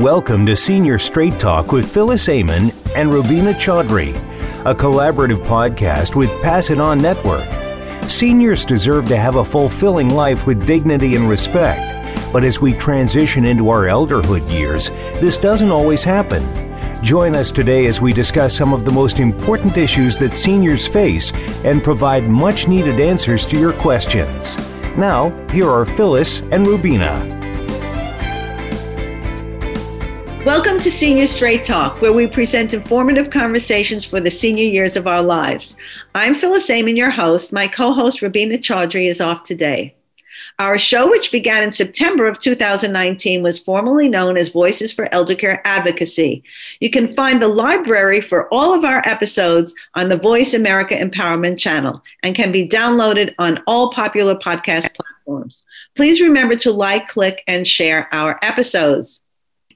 Welcome to Senior Straight Talk with Phyllis Amon and Rubina Chaudhry, a collaborative podcast with Pass It On Network. Seniors deserve to have a fulfilling life with dignity and respect, but as we transition into our elderhood years, this doesn't always happen. Join us today as we discuss some of the most important issues that seniors face and provide much needed answers to your questions. Now, here are Phyllis and Rubina. Welcome to Senior Straight Talk, where we present informative conversations for the senior years of our lives. I'm Phyllis Amon, your host. My co host, Rubina Chaudhry, is off today. Our show, which began in September of 2019, was formerly known as Voices for Elder Care Advocacy. You can find the library for all of our episodes on the Voice America Empowerment channel and can be downloaded on all popular podcast platforms. Please remember to like, click, and share our episodes.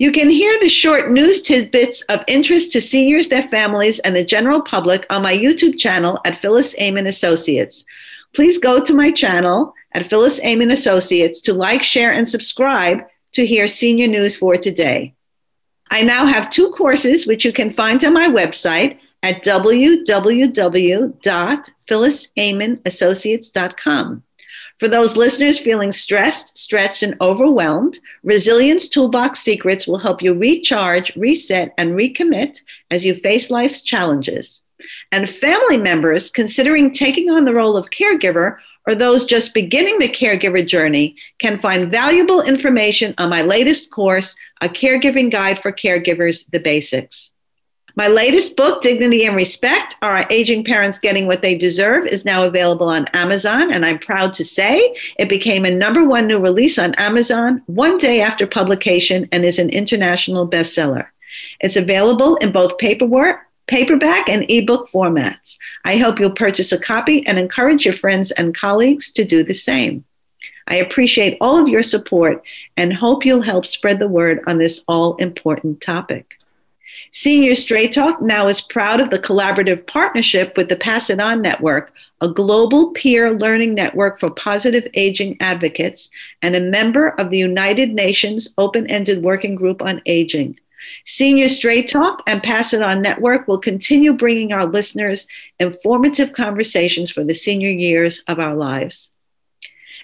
You can hear the short news tidbits of interest to seniors, their families, and the general public on my YouTube channel at Phyllis Amon Associates. Please go to my channel at Phyllis Amon Associates to like, share, and subscribe to hear senior news for today. I now have two courses which you can find on my website at www.phyllisamonassociates.com. For those listeners feeling stressed, stretched, and overwhelmed, Resilience Toolbox Secrets will help you recharge, reset, and recommit as you face life's challenges. And family members considering taking on the role of caregiver or those just beginning the caregiver journey can find valuable information on my latest course, A Caregiving Guide for Caregivers The Basics. My latest book, Dignity and Respect Are Aging Parents Getting What They Deserve, is now available on Amazon. And I'm proud to say it became a number one new release on Amazon one day after publication and is an international bestseller. It's available in both paperwork, paperback, and ebook formats. I hope you'll purchase a copy and encourage your friends and colleagues to do the same. I appreciate all of your support and hope you'll help spread the word on this all important topic. Senior Straight Talk now is proud of the collaborative partnership with the Pass It On Network, a global peer learning network for positive aging advocates, and a member of the United Nations Open Ended Working Group on Aging. Senior Straight Talk and Pass It On Network will continue bringing our listeners informative conversations for the senior years of our lives.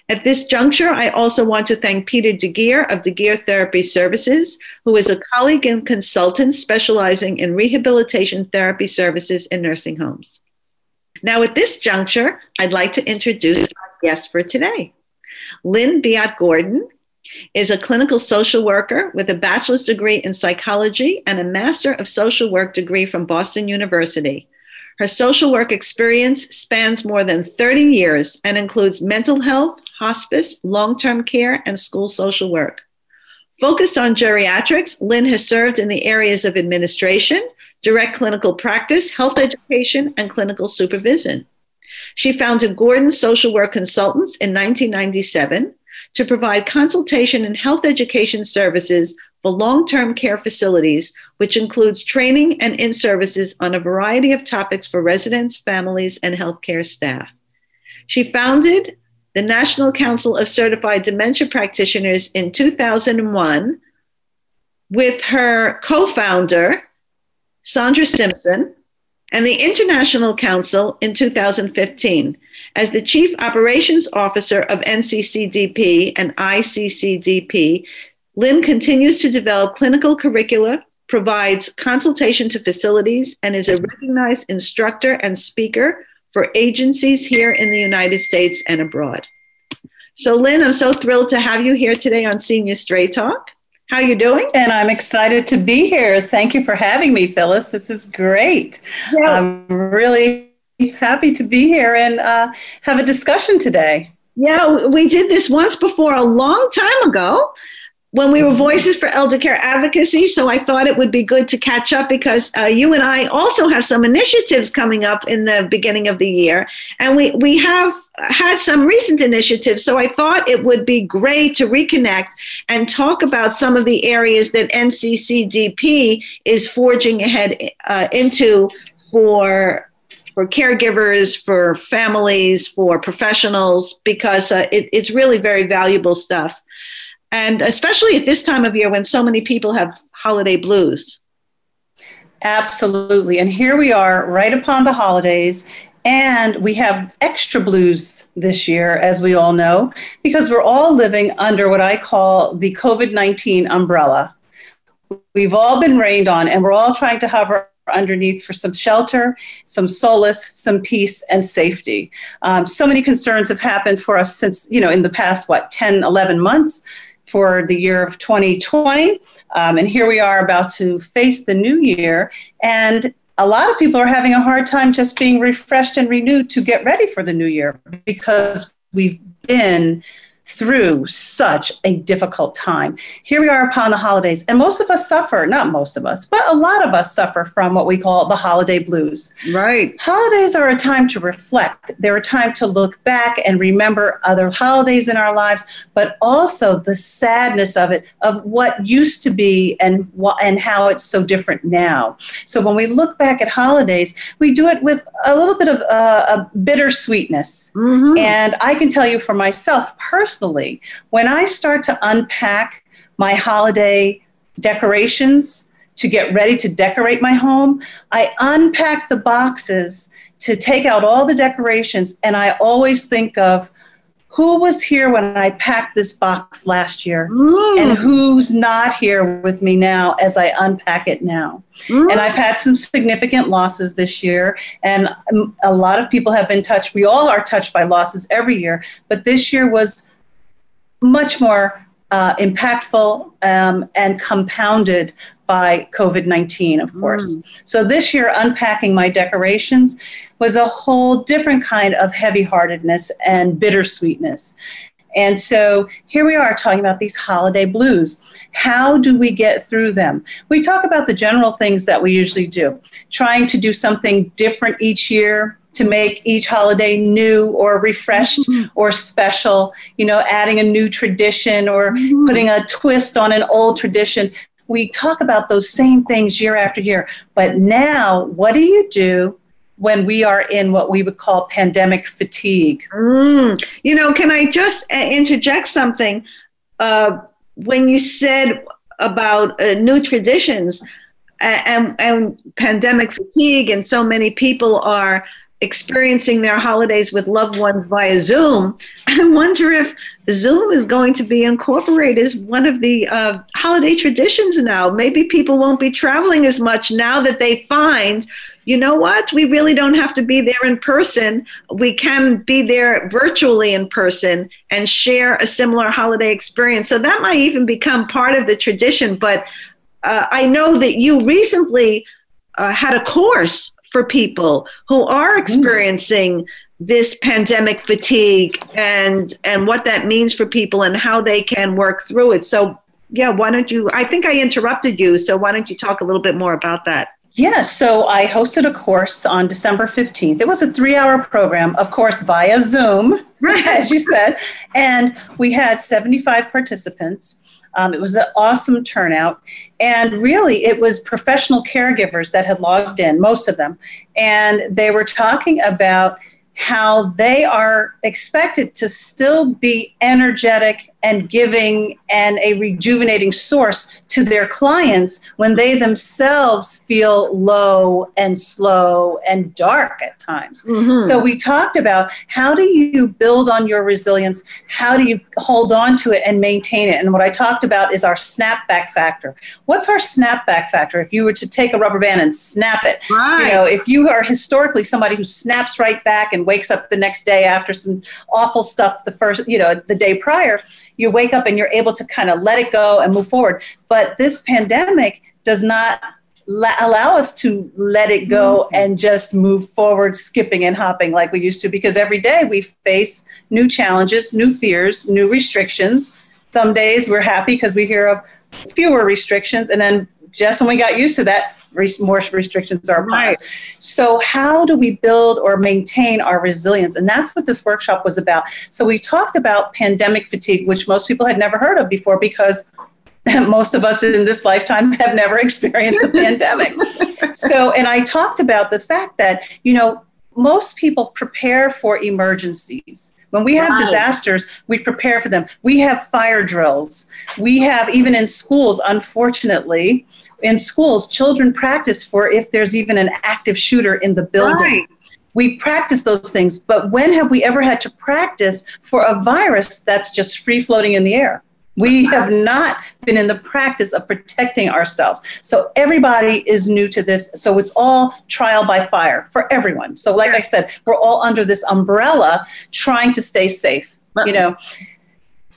At this juncture, I also want to thank Peter DeGeer of DeGeer Therapy Services, who is a colleague and consultant specializing in rehabilitation therapy services in nursing homes. Now, at this juncture, I'd like to introduce our guest for today. Lynn Biot Gordon is a clinical social worker with a bachelor's degree in psychology and a master of social work degree from Boston University. Her social work experience spans more than 30 years and includes mental health, hospice, long term care, and school social work. Focused on geriatrics, Lynn has served in the areas of administration, direct clinical practice, health education, and clinical supervision. She founded Gordon Social Work Consultants in 1997 to provide consultation and health education services for long term care facilities, which includes training and in services on a variety of topics for residents, families, and healthcare staff. She founded the National Council of Certified Dementia Practitioners in 2001 with her co founder, Sandra Stimson, and the International Council in 2015. As the Chief Operations Officer of NCCDP and ICCDP, Lynn continues to develop clinical curricula, provides consultation to facilities, and is a recognized instructor and speaker for agencies here in the United States and abroad. So, Lynn, I'm so thrilled to have you here today on Senior Straight Talk. How you doing? And I'm excited to be here. Thank you for having me, Phyllis. This is great. Yeah. I'm really happy to be here and uh, have a discussion today. Yeah, we did this once before a long time ago when we were Voices for Elder Care Advocacy. So I thought it would be good to catch up because uh, you and I also have some initiatives coming up in the beginning of the year. And we, we have had some recent initiatives. So I thought it would be great to reconnect and talk about some of the areas that NCCDP is forging ahead uh, into for for caregivers, for families, for professionals, because uh, it, it's really very valuable stuff. And especially at this time of year when so many people have holiday blues. Absolutely. And here we are right upon the holidays. And we have extra blues this year, as we all know, because we're all living under what I call the COVID 19 umbrella. We've all been rained on, and we're all trying to hover underneath for some shelter, some solace, some peace, and safety. Um, so many concerns have happened for us since, you know, in the past, what, 10, 11 months for the year of 2020. Um, and here we are about to face the new year. And a lot of people are having a hard time just being refreshed and renewed to get ready for the new year because we've been through such a difficult time. Here we are upon the holidays, and most of us suffer, not most of us, but a lot of us suffer from what we call the holiday blues. Right. Holidays are a time to reflect, they're a time to look back and remember other holidays in our lives, but also the sadness of it, of what used to be and, and how it's so different now. So when we look back at holidays, we do it with a little bit of uh, a bittersweetness. Mm-hmm. And I can tell you for myself personally, personally, when I start to unpack my holiday decorations to get ready to decorate my home, I unpack the boxes to take out all the decorations, and I always think of who was here when I packed this box last year mm. and who's not here with me now as I unpack it now. Mm. And I've had some significant losses this year, and a lot of people have been touched. We all are touched by losses every year, but this year was much more uh, impactful um, and compounded by COVID 19, of course. Mm. So this year, unpacking my decorations was a whole different kind of heavy heartedness and bittersweetness. And so here we are talking about these holiday blues. How do we get through them? We talk about the general things that we usually do, trying to do something different each year, to make each holiday new or refreshed mm-hmm. or special, you know, adding a new tradition or mm-hmm. putting a twist on an old tradition. We talk about those same things year after year. But now, what do you do when we are in what we would call pandemic fatigue? Mm. You know, can I just uh, interject something? Uh, when you said about uh, new traditions, and, and pandemic fatigue, and so many people are experiencing their holidays with loved ones via Zoom. I wonder if Zoom is going to be incorporated as one of the uh, holiday traditions now. Maybe people won't be traveling as much now that they find, you know what, we really don't have to be there in person. We can be there virtually in person and share a similar holiday experience. So that might even become part of the tradition. But uh, I know that you recently uh, had a course for people who are mm. experiencing this pandemic fatigue and and what that means for people and how they can work through it. So yeah, why don't you I think I interrupted you, so why don't you talk a little bit more about that? Yeah, so I hosted a course on December 15th. It was a three hour program, of course, via Zoom, as you said. And we had 75 participants. Um, it was an awesome turnout. And really, it was professional caregivers that had logged in, most of them. And they were talking about how they are expected to still be energetic and giving and a rejuvenating source to their clients when they themselves feel low and slow and dark at times. Mm-hmm. So we talked about how do you build on your resilience? How do you hold on to it and maintain it? And what I talked about is our snapback factor. What's our snapback factor? If you were to take a rubber band and snap it, right. you know, if you are historically somebody who snaps right back and wakes up the next day after some awful stuff the first, you know, the day prior, you wake up and you're able to kind of let it go and move forward. But this pandemic does not la- allow us to let it go mm-hmm. and just move forward, skipping and hopping like we used to, because every day we face new challenges, new fears, new restrictions. Some days we're happy because we hear of fewer restrictions, and then just when we got used to that, more restrictions are applied. Right. So, how do we build or maintain our resilience? And that's what this workshop was about. So, we talked about pandemic fatigue, which most people had never heard of before because most of us in this lifetime have never experienced a pandemic. So, and I talked about the fact that, you know, most people prepare for emergencies When we have Right. disasters, we prepare for them. We have fire drills. We have, even in schools, unfortunately, in schools, children practice for if there's even an active shooter in the building. Right. We practice those things, but when have we ever had to practice for a virus that's just free floating in the air? We have not been in the practice of protecting ourselves. So everybody is new to this. So it's all trial by fire for everyone. So, like I said, we're all under this umbrella trying to stay safe, you know.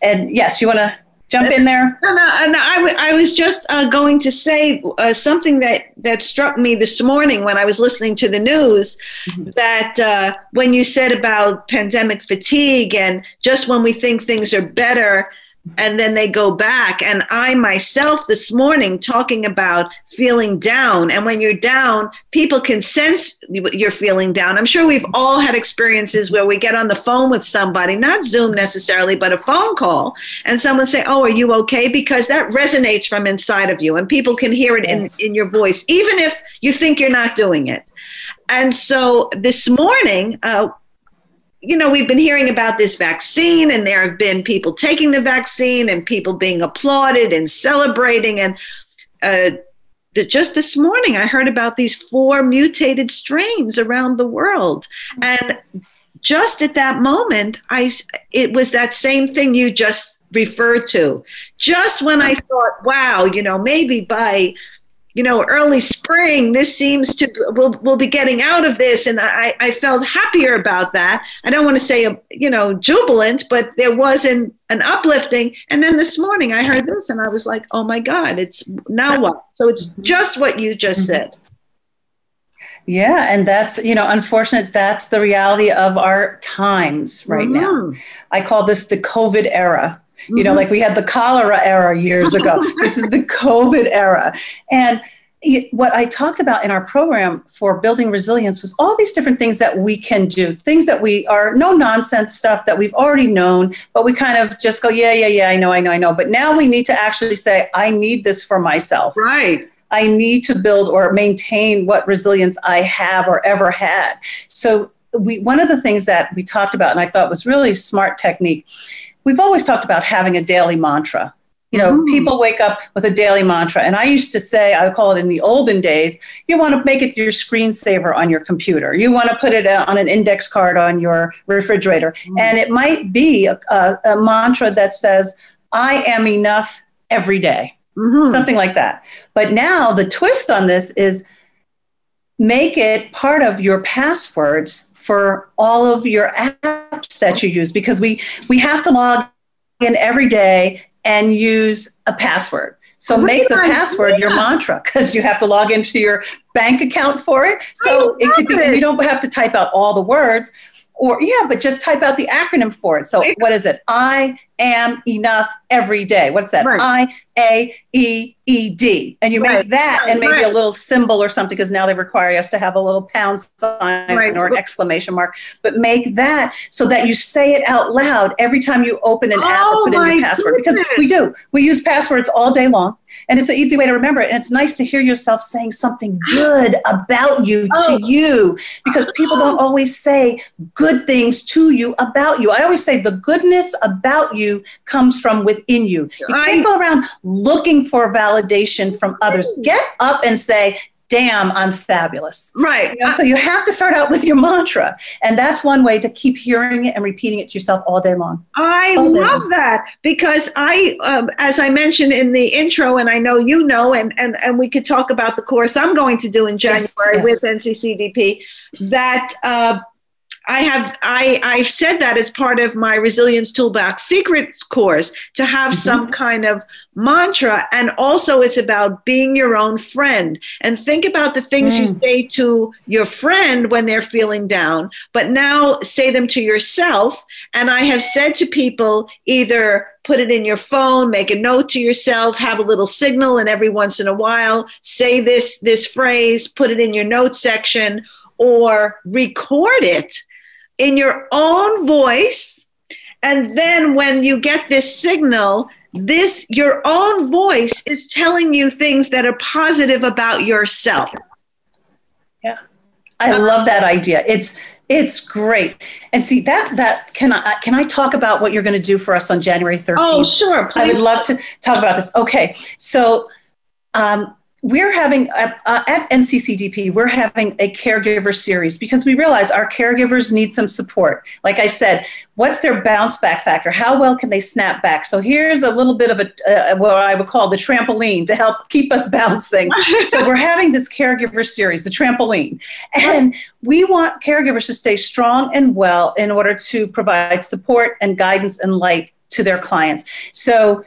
And yes, you want to jump in there? No, no, no I, w- I was just uh, going to say uh, something that, that struck me this morning when I was listening to the news that uh, when you said about pandemic fatigue and just when we think things are better and then they go back. And I myself this morning talking about feeling down. And when you're down, people can sense you're feeling down. I'm sure we've all had experiences where we get on the phone with somebody, not Zoom necessarily, but a phone call, and someone say, Oh, are you okay? Because that resonates from inside of you and people can hear it in, in your voice, even if you think you're not doing it. And so this morning, uh, you know, we've been hearing about this vaccine, and there have been people taking the vaccine and people being applauded and celebrating. And uh, the, just this morning, I heard about these four mutated strains around the world. And just at that moment, I it was that same thing you just referred to. Just when I thought, wow, you know, maybe by you know early spring this seems to we'll, we'll be getting out of this and I, I felt happier about that i don't want to say you know jubilant but there was an, an uplifting and then this morning i heard this and i was like oh my god it's now what so it's just what you just said Yeah, and that's, you know, unfortunate. That's the reality of our times right now. Mhm. I call this the COVID era. You know, Mhm. like we had the cholera era years ago. this is the COVID era. And y- what I talked about in our program for building resilience was all these different things that we can do, things that we are no nonsense stuff that we've already known, but we kind of just go, yeah, yeah, yeah, I know, I know, I know. But now we need to actually say, I need this for myself. right I need to build or maintain what resilience I have or ever had. So we one of the things that we talked about and I thought was really smart technique. We've always talked about having a daily mantra. You know, Mm. people wake up with a daily mantra. And I used to say, I call it in the olden days, you want to make it your screensaver on your computer. You want to put it uh, on an index card on your refrigerator. And it might be a, a, a mantra that says, I am enough every day Mhm. something like that. But now the twist on this is make it part of your passwords for all of your apps that you use because we we have to log in every day and use a password. So make the password your mantra because you have to log into your bank account for it. So it could be it. you don't have to type out all the words or yeah, but just type out the acronym for it. So what is it? I am enough every day. What's that? Right. I A E E D. And you Right. make that and maybe Right. a little symbol or something because now they require us to have a little pound sign or an exclamation mark. But make that so that you say it out loud every time you open an app Oh, or put in your password. Because we do. We use passwords all day long. And it's an easy way to remember it. And it's nice to hear yourself saying something good about you Oh. to you because people don't always say good things to you about you. I always say the goodness about you comes from within you. You can't go around looking for validation from others. Get up and say, damn, I'm fabulous. right You know, so you have to start out with your mantra. And that's one way to keep hearing it and repeating it to yourself all day long. I love that because I, um, as I mentioned in the intro, and I know you know, and, and, and we could talk about the course I'm going to do in January Yes, yes. with NCCDP, that uh, I have, I, I said that as part of my Resilience Toolbox Secrets course to have Mhm. some kind of mantra. And also, it's about being your own friend and think about the things you Mm. say to your friend when they're feeling down, but now say them to yourself. And I have said to people either put it in your phone, make a note to yourself, have a little signal, and every once in a while say this this phrase, put it in your note section, or record it in your own voice. And then when you get this signal, this your own voice is telling you things that are positive about yourself. Yeah. I love that idea. It's It's great. And see that that can I can I talk about what you're going to do for us on January 13th? Oh, sure. Please. I would love to talk about this. Okay. So um, we're having uh, at NCCDP, we're having a caregiver series because we realize our caregivers need some support. Like I said, what's their bounce back factor? How well can they snap back? So here's a little bit of a uh, what I would call the trampoline to help keep us bouncing. so we're having this caregiver series, the trampoline, and we want caregivers to stay strong and well in order to provide support and guidance and light to their clients. So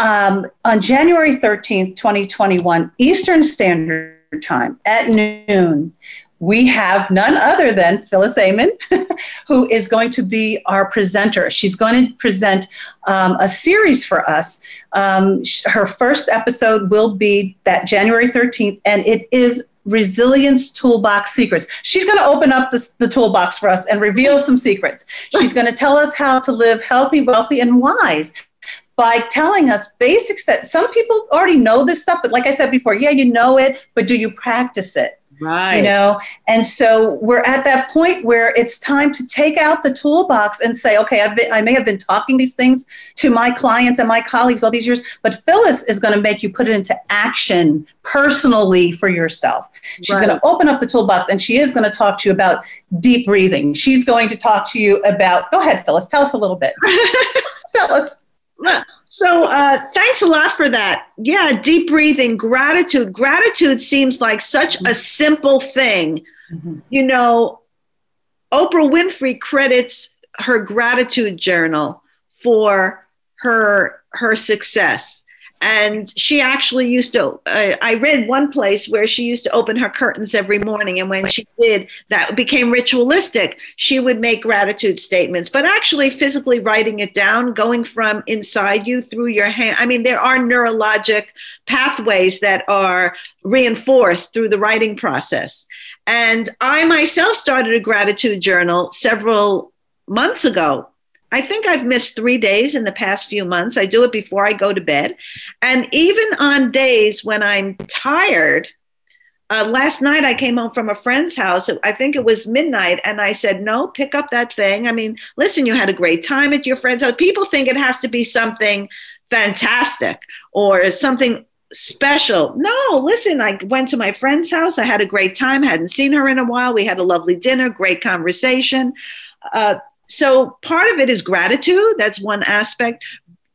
um, on January 13th, 2021, Eastern Standard Time at noon, we have none other than Phyllis Amon, who is going to be our presenter. She's going to present um, a series for us. Um, her first episode will be that January 13th, and it is Resilience Toolbox Secrets. She's going to open up the toolbox for us and reveal some secrets. She's going to tell us how to live healthy, wealthy, and wise by telling us basics that some people already know this stuff, but like I said before, yeah, you know it, but do you practice it? Right. You know, and so we're at that point where it's time to take out the toolbox and say, okay, I've been, I may have been talking these things to my clients and my colleagues all these years, but Phyllis is going to make you put it into action personally for yourself. She's right. going to open up the toolbox and she is going to talk to you about deep breathing. She's going to talk to you about, go ahead, Phyllis, tell us a little bit. tell us. So uh, thanks a lot for that. Yeah, deep breathing, gratitude. Gratitude seems like such a simple thing. Mm-hmm. You know, Oprah Winfrey credits her gratitude journal for her her success and she actually used to uh, i read one place where she used to open her curtains every morning. And when she did that became ritualistic. She would make gratitude statements but actually physically writing it down going from inside you through your hand. I mean there are neurologic pathways that are reinforced through the writing process. And i myself started a gratitude journal several months ago I think I've missed three days in the past few months. I do it before I go to bed. And even on days when I'm tired, uh, last night I came home from a friend's house. I think it was midnight, and I said, "No, pick up that thing." I mean, listen, you had a great time at your friend's house. People think it has to be something fantastic or something special. No, listen, I went to my friend's house. I had a great time. Hadn't seen her in a while. We had a lovely dinner, great conversation. Uh, so part of it is gratitude. That's one aspect.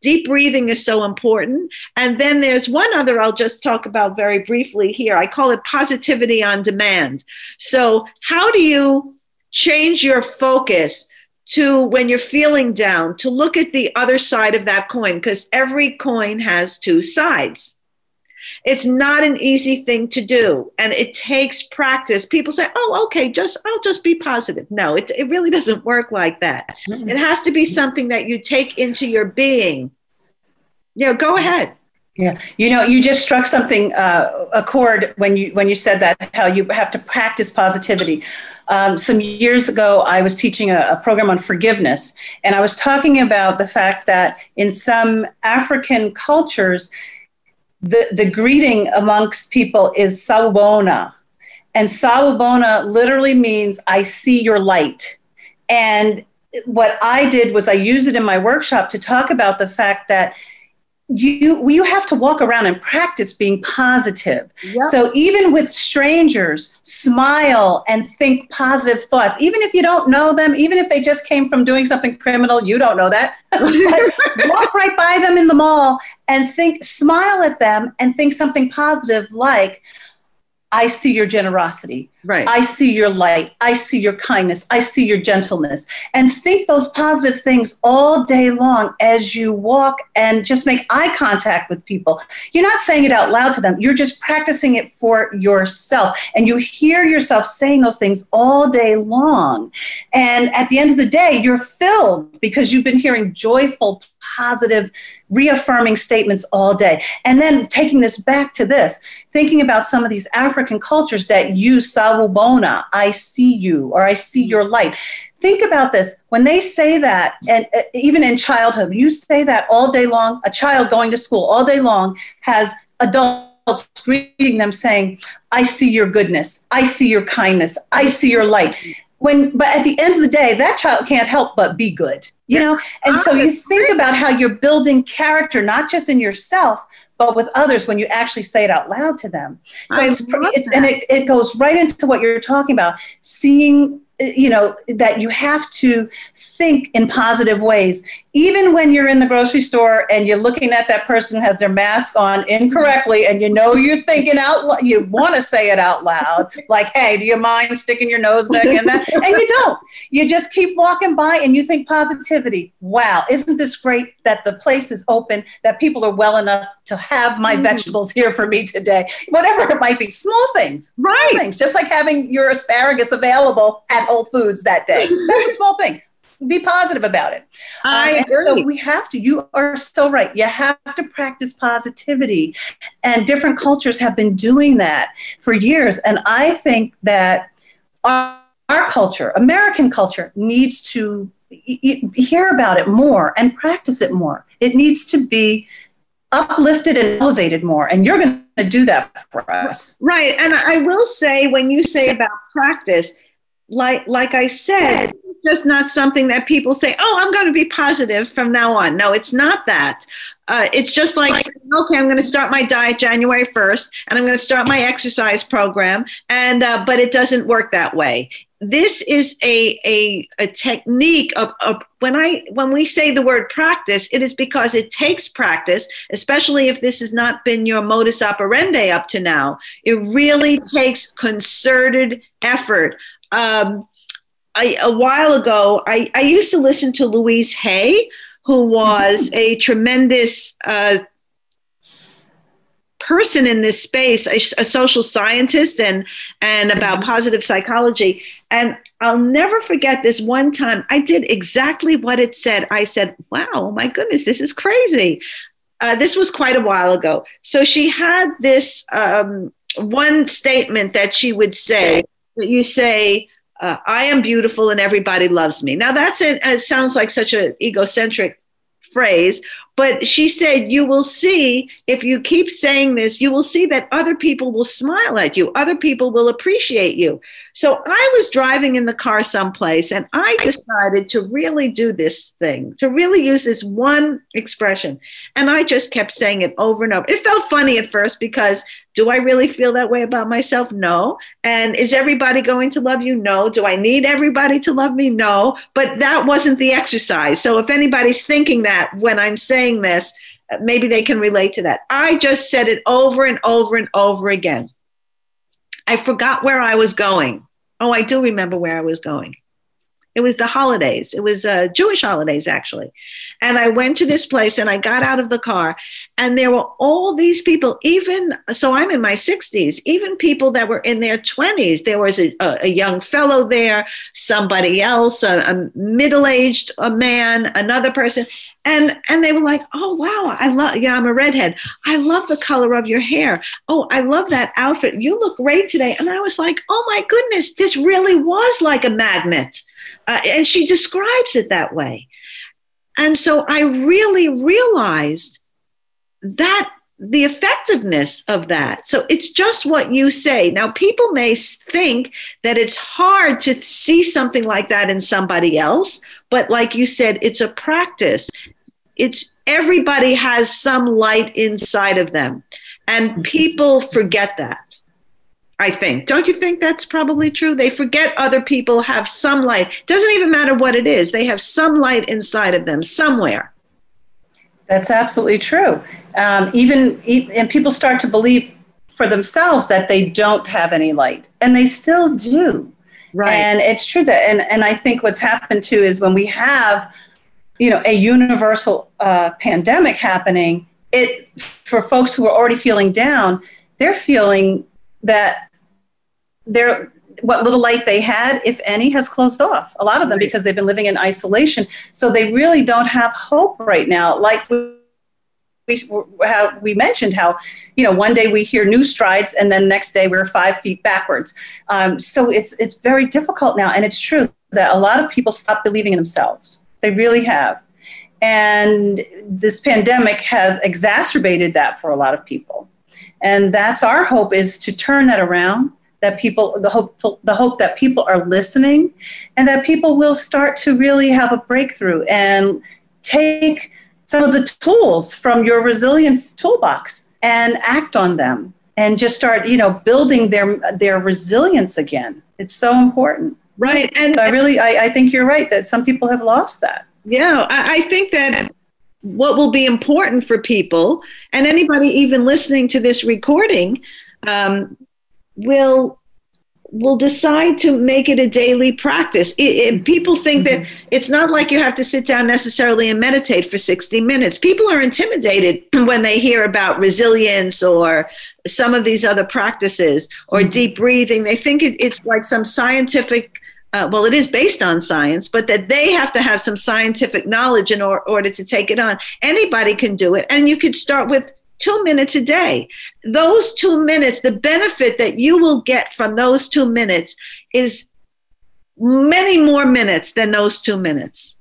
Deep breathing is so important. And then there's one other I'll just talk about very briefly here. I call it positivity on demand. So, how do you change your focus to when you're feeling down to look at the other side of that coin? Because every coin has two sides. It's not an easy thing to do and it takes practice. People say, oh, okay, just I'll just be positive. No, it, it really doesn't work like that. It has to be something that you take into your being. You know, go ahead. Yeah, you know, you just struck something uh, a chord when you when you said that how you have to practice positivity. Um, some years ago, I was teaching a, a, program on forgiveness, and I was talking about the fact that in some African cultures, the, the greeting amongst people is sawubona. And sawubona literally means I see your light. And what I did was I used it in my workshop to talk about the fact that you you have to walk around and practice being positive. Yep. So even with strangers, smile and think positive thoughts. Even if you don't know them, even if they just came from doing something criminal, you don't know that. walk right by them in the mall and think smile at them and think something positive like I see your generosity. Right. I see your light. I see your kindness. I see your gentleness. And think those positive things all day long as you walk and just make eye contact with people. You're not saying it out loud to them, you're just practicing it for yourself. And you hear yourself saying those things all day long. And at the end of the day, you're filled because you've been hearing joyful, positive, reaffirming statements all day. And then taking this back to this, thinking about some of these African cultures that use sawubona, I see you, or I see your light. Think about this. When they say that, and uh, even in childhood, you say that all day long, a child going to school all day long has adults greeting them saying, I see your goodness, I see your kindness, I see your light. When but at the end of the day that child can't help but be good you know? And so you think about how you're building character not just in yourself but with others when you actually say it out loud to them. So it's, it's and it, it goes right into what you're talking about seeing you know that you have to think in positive ways. Even when you're in the grocery store and you're looking at that person who has their mask on incorrectly and you know you're thinking out loud you want to say it out loud like hey do you mind sticking your nose back in that and you don't. You just keep walking by and you think positivity. Wow isn't this great that the place is open that people are well enough to have my mm. vegetables here for me today? Whatever it might be small things right. small things just like having your asparagus available at Whole Foods that day. That's a small thing. Be positive about it. I um, agree. So we have to. You are so right. You have to practice positivity, and different cultures have been doing that for years. And I think that our, our culture, American culture, needs to hear about it more and practice it more. It needs to be uplifted and elevated more. And you're going to do that for us. Right. And I will say, when you say about practice, like like I said, it's just not something that people say, "Oh, I'm going to be positive from now on." No, it's not that. Uh, it's just like, saying, okay, I'm going to start my diet January 1st, and I'm going to start my exercise program, and uh, but it doesn't work that way. This is a a, a technique of, of when I when we say the word practice, it is because it takes practice, especially if this has not been your modus operandi up to now. It really takes concerted effort um, I, a while ago, I, I used to listen to Louise Hay, who was a tremendous uh, person in this space, a, a, social scientist and and about mm-hmm. positive psychology. And I'll never forget this one time. I did exactly what it said. I said, "Wow, my goodness, this is crazy." Uh, this was quite a while ago. So she had this um, one statement that she would say you say, uh, I am beautiful and everybody loves me. Now that's it. It sounds like such an egocentric phrase, but she said, You will see, if you keep saying this, you will see that other people will smile at you, other people will appreciate you. So I was driving in the car someplace and I decided to really do this thing, to really use this one expression. And I just kept saying it over and over. It felt funny at first because do I really feel that way about myself? No. And is everybody going to love you? No. Do I need everybody to love me? No. But that wasn't the exercise. So if anybody's thinking that when I'm saying this, uh, maybe they can relate to that. I just said it over and over and over again. I forgot where I was going. Oh, I do remember where I was going. It was the holidays. It was uh, Jewish holidays, actually. And I went to this place and I got out of the car, and there were all these people, even so, I'm in my 60s, even people that were in their 20s. There was a, a young fellow there, somebody else, a, a middle aged man, another person. And, and they were like, oh, wow, I love, yeah, I'm a redhead. I love the color of your hair. Oh, I love that outfit. You look great today. And I was like, oh my goodness, this really was like a magnet. Uh, and she describes it that way. And so I really realized that the effectiveness of that. So it's just what you say. Now, people may think that it's hard to see something like that in somebody else, but like you said, it's a practice. It's everybody has some light inside of them, and people forget that. I think. Don't you think that's probably true? They forget other people have some light. Doesn't even matter what it is. They have some light inside of them somewhere. That's absolutely true. Um, even and people start to believe for themselves that they don't have any light, and they still do. Right. And it's true that, and and I think what's happened too is when we have, you know, a universal uh, pandemic happening, it for folks who are already feeling down, they're feeling that their what little light they had, if any, has closed off. A lot of them because they've been living in isolation, so they really don't have hope right now. Like we, we, how we mentioned, how you know one day we hear new strides, and then next day we're five feet backwards. Um, so it's it's very difficult now, and it's true that a lot of people stop believing in themselves. They really have. And this pandemic has exacerbated that for a lot of people. And that's our hope is to turn that around, that people the hope the hope that people are listening and that people will start to really have a breakthrough and take some of the tools from your resilience toolbox and act on them and just start you know building their their resilience again. It's so important. Right and so i really I, I think you're right that some people have lost that. Yeah I, I think that what will be important for people and anybody even listening to this recording um, will will decide to make it a daily practice. It, it, people think mm-hmm. that it's not like you have to sit down necessarily and meditate for 60 minutes. People are intimidated when they hear about resilience or some of these other practices or mm-hmm. deep breathing. They think it, it's like some scientific. Uh, well, it is based on science, but that they have to have some scientific knowledge in or, order to take it on. Anybody can do it. And you could start with two minutes a day. Those two minutes, the benefit that you will get from those two minutes is many more minutes than those two minutes.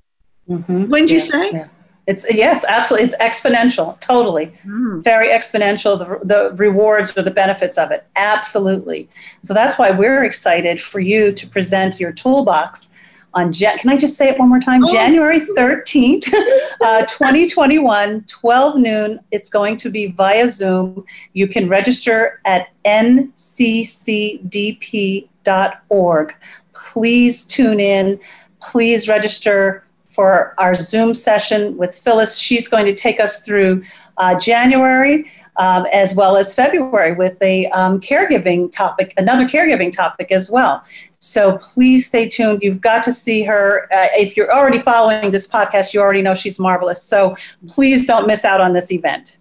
Mm-hmm. Wouldn't yeah, you say? Yeah. It's yes, absolutely. It's exponential, totally, mm. very exponential. The, the rewards or the benefits of it, absolutely. So that's why we're excited for you to present your toolbox on Jan- can I just say it one more time? Oh. January 13th, uh, 2021, 12 noon. It's going to be via Zoom. You can register at nccdp.org. Please tune in. Please register for our Zoom session with Phyllis. She's going to take us through uh, January um, as well as February with a um, caregiving topic, another caregiving topic as well. So please stay tuned. You've got to see her. Uh, if you're already following this podcast, you already know she's marvelous. So please don't miss out on this event.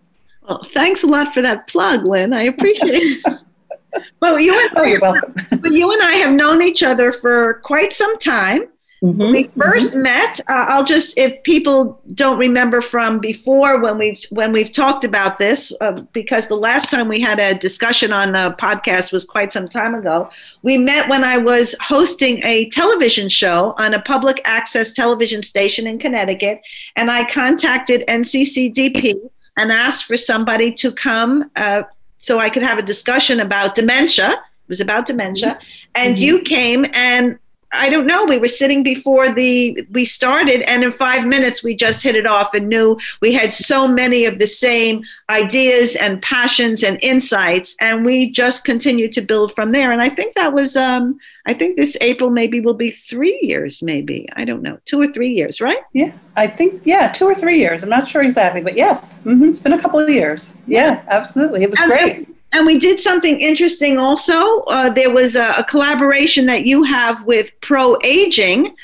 Well, thanks a lot for that plug, Lynn. I appreciate it. well, you and, oh, you're welcome. but you and I have known each other for quite some time. Mm-hmm, we 1st mm-hmm. met. Uh, I'll just, if people don't remember from before when we've when we've talked about this, uh, because the last time we had a discussion on the podcast was quite some time ago. We met when I was hosting a television show on a public access television station in Connecticut, and I contacted NCCDP and asked for somebody to come uh, so I could have a discussion about dementia. It was about dementia, and mm-hmm. you came and I don't know. We were sitting before the we started, and in five minutes we just hit it off and knew we had so many of the same ideas and passions and insights, and we just continued to build from there. And I think that was, um, I think this April maybe will be three years, maybe I don't know, two or three years, right? Yeah, I think yeah, two or three years. I'm not sure exactly, but yes, mm-hmm. it's been a couple of years. Yeah, absolutely, it was and great and we did something interesting also. Uh, there was a, a, collaboration that you have with proaging.com.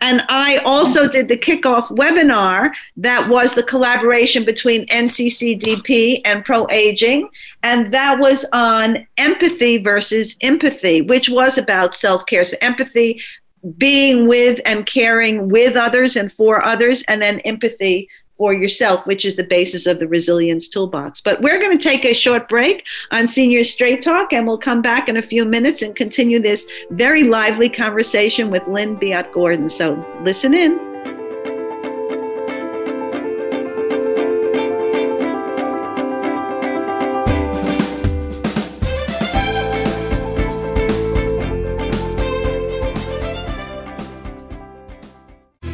And I also did the kickoff webinar that was the collaboration between NCCDP and ProAging. And that was on empathy versus empathy, which was about self care. So, empathy being with and caring with others and for others, and then empathy for yourself, which is the basis of the resilience toolbox. But we're going to take a short break on Senior Straight Talk, and we'll come back in a few minutes and continue this very lively conversation with Lynn Biot Gordon. So listen in.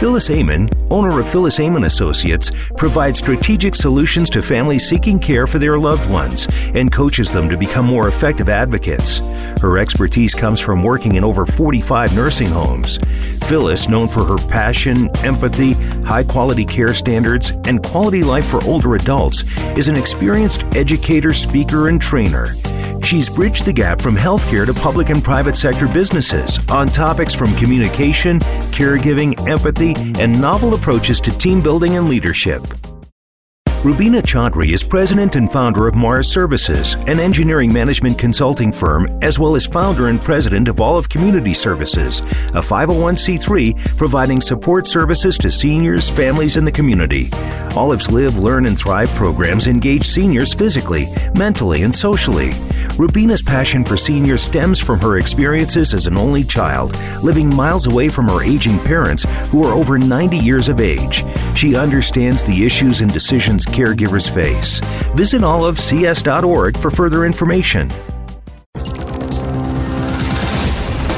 Phyllis Amon, owner of Phyllis Amon Associates, provides strategic solutions to families seeking care for their loved ones and coaches them to become more effective advocates. Her expertise comes from working in over 45 nursing homes. Phyllis, known for her passion, empathy, high quality care standards, and quality life for older adults, is an experienced educator, speaker, and trainer. She's bridged the gap from healthcare to public and private sector businesses on topics from communication, caregiving, empathy, and novel approaches to team building and leadership. Rubina Chaudhry is president and founder of Mars Services, an engineering management consulting firm, as well as founder and president of Olive Community Services, a 501c3 providing support services to seniors, families, and the community. Olive's Live, Learn, and Thrive programs engage seniors physically, mentally, and socially. Rubina's passion for seniors stems from her experiences as an only child, living miles away from her aging parents who are over 90 years of age. She understands the issues and decisions caregivers face. Visit olivecs.org for further information.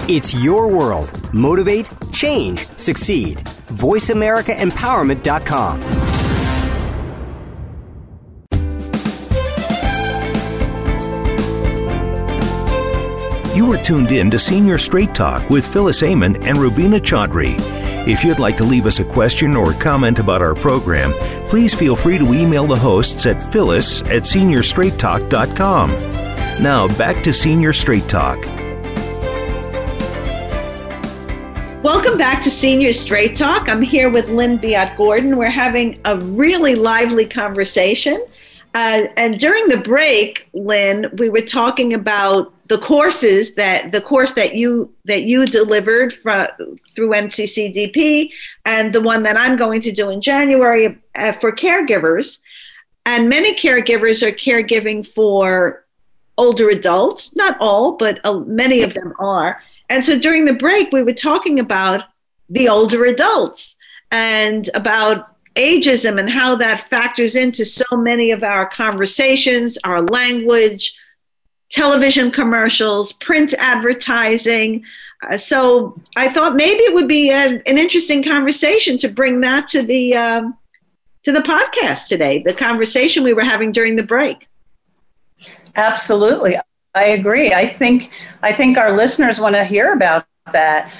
It's your world. Motivate, change, succeed. VoiceAmericaEmpowerment.com. You are tuned in to Senior Straight Talk with Phyllis Amon and Rubina Chaudhry. If you'd like to leave us a question or comment about our program, please feel free to email the hosts at phyllis at seniorstraighttalk.com. Now, back to Senior Straight Talk. Welcome back to Senior Straight Talk. I'm here with Lynn Biot Gordon. We're having a really lively conversation. Uh, and during the break, Lynn, we were talking about the courses that the course that you that you delivered from, through NCCDP and the one that I'm going to do in January uh, for caregivers. And many caregivers are caregiving for older adults, not all, but uh, many of them are. And so during the break, we were talking about the older adults and about ageism and how that factors into so many of our conversations, our language, television commercials, print advertising. Uh, so I thought maybe it would be a, an interesting conversation to bring that to the um, to the podcast today. The conversation we were having during the break. Absolutely, I agree. I think I think our listeners want to hear about that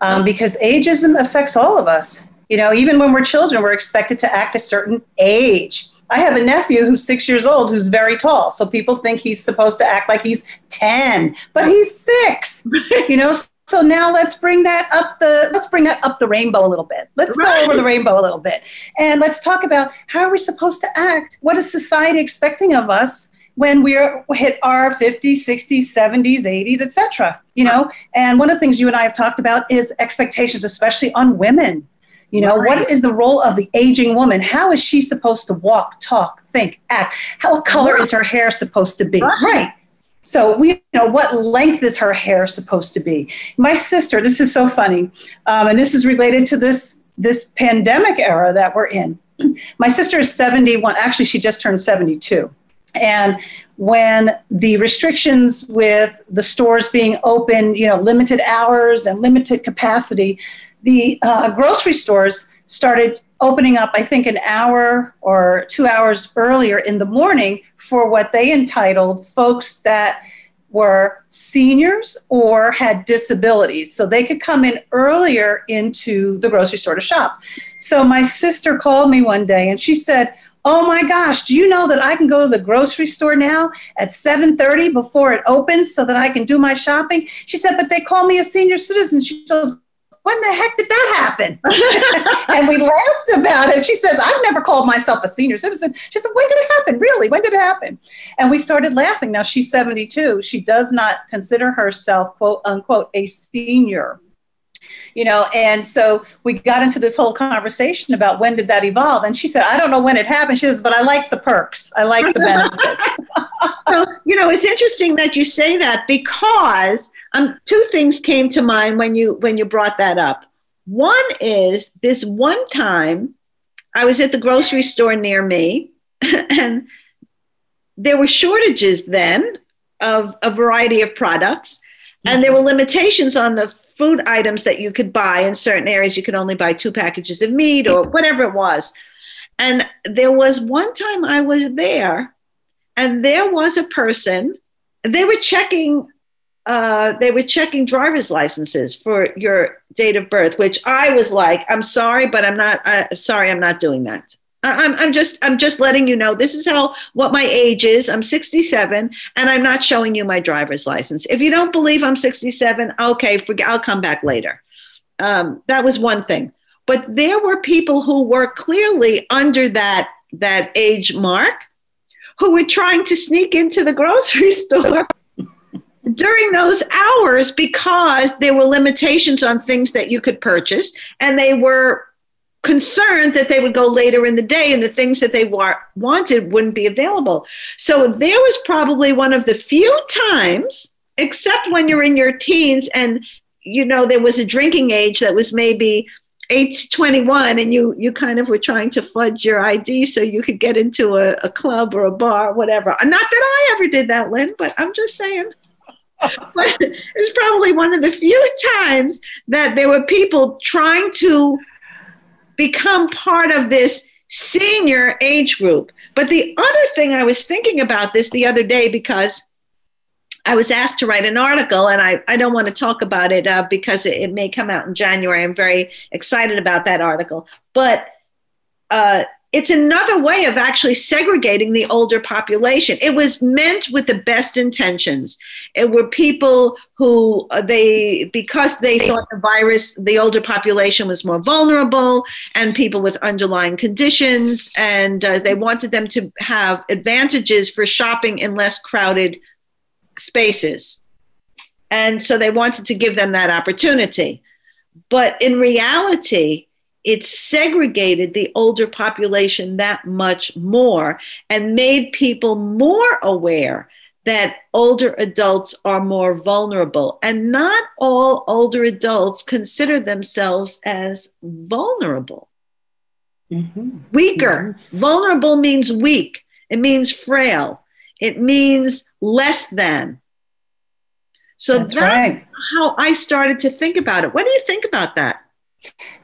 um, because ageism affects all of us. You know, even when we're children, we're expected to act a certain age. I have a nephew who's six years old who's very tall. So people think he's supposed to act like he's 10, but he's six, you know? So now let's bring that up the let's bring that up the rainbow a little bit. Let's right. go over the rainbow a little bit. And let's talk about how are we supposed to act? What is society expecting of us when we hit our 50s, 60s, 70s, 80s, etc. You know? And one of the things you and I have talked about is expectations, especially on women you know, right. what is the role of the aging woman? How is she supposed to walk, talk, think, act? How color right. is her hair supposed to be? Right. right. So we know what length is her hair supposed to be? My sister, this is so funny, um, and this is related to this this pandemic era that we're in. My sister is 71. Actually, she just turned 72. And when the restrictions with the stores being open, you know, limited hours and limited capacity, the uh, grocery stores started opening up, I think, an hour or two hours earlier in the morning for what they entitled folks that were seniors or had disabilities. So they could come in earlier into the grocery store to shop. So my sister called me one day and she said, Oh my gosh, do you know that I can go to the grocery store now at 7:30 before it opens so that I can do my shopping? She said, but they call me a senior citizen. She goes, when the heck did that happen? and we laughed about it. She says, I've never called myself a senior citizen. She said, when did it happen? Really? When did it happen? And we started laughing. Now she's 72. She does not consider herself, quote unquote, a senior you know and so we got into this whole conversation about when did that evolve? And she said i don't know when it happened. She says but i like the perks. I like the benefits. So you know it's interesting that you say that because um, two things came to mind when you when you brought that up. One is this one time I was at the grocery store near me, and there were shortages then of a variety of products, and there were limitations on the food items that you could buy in certain areas. You could only buy two packages of meat or whatever it was. And there was one time I was there, and there was a person, they were checking uh, they were checking driver's licenses for your date of birth, which I was like, I'm sorry, but I'm not. Uh, sorry, I'm not doing that. I'm, I'm just I'm just letting you know this is how what my age is. I'm 67 and I'm not showing you my driver's license. If you don't believe I'm 67, okay, forget. I'll come back later. Um, that was one thing. But there were people who were clearly under that that age mark who were trying to sneak into the grocery store during those hours because there were limitations on things that you could purchase and they were concerned that they would go later in the day and the things that they wa- wanted wouldn't be available. So there was probably one of the few times, except when you're in your teens and you know there was a drinking age that was maybe 8 to 21 and you you kind of were trying to fudge your ID so you could get into a, a club or a bar, whatever. Uh, not that I ever did that, Lynn, but I'm just saying. but it's probably one of the few times that there were people trying to become part of this senior age group. But the other thing I was thinking about this the other day because I was asked to write an article, and I, I don't want to talk about it uh, because it, it, may come out in January. I'm very excited about that article. But uh, it's another way of actually segregating the older population. It was meant with the best intentions. It were people who uh, they, because they thought the virus, the older population was more vulnerable, and people with underlying conditions, and uh, they wanted them to have advantages for shopping in less crowded spaces. And so they wanted to give them that opportunity. But in reality, it segregated the older population that much more and made people more aware that older adults are more vulnerable. And not all older adults consider themselves as vulnerable. Mm-hmm. Weaker. Mm-hmm. Vulnerable means weak, it means frail, it means less than. So that's, that's right. how I started to think about it. What do you think about that?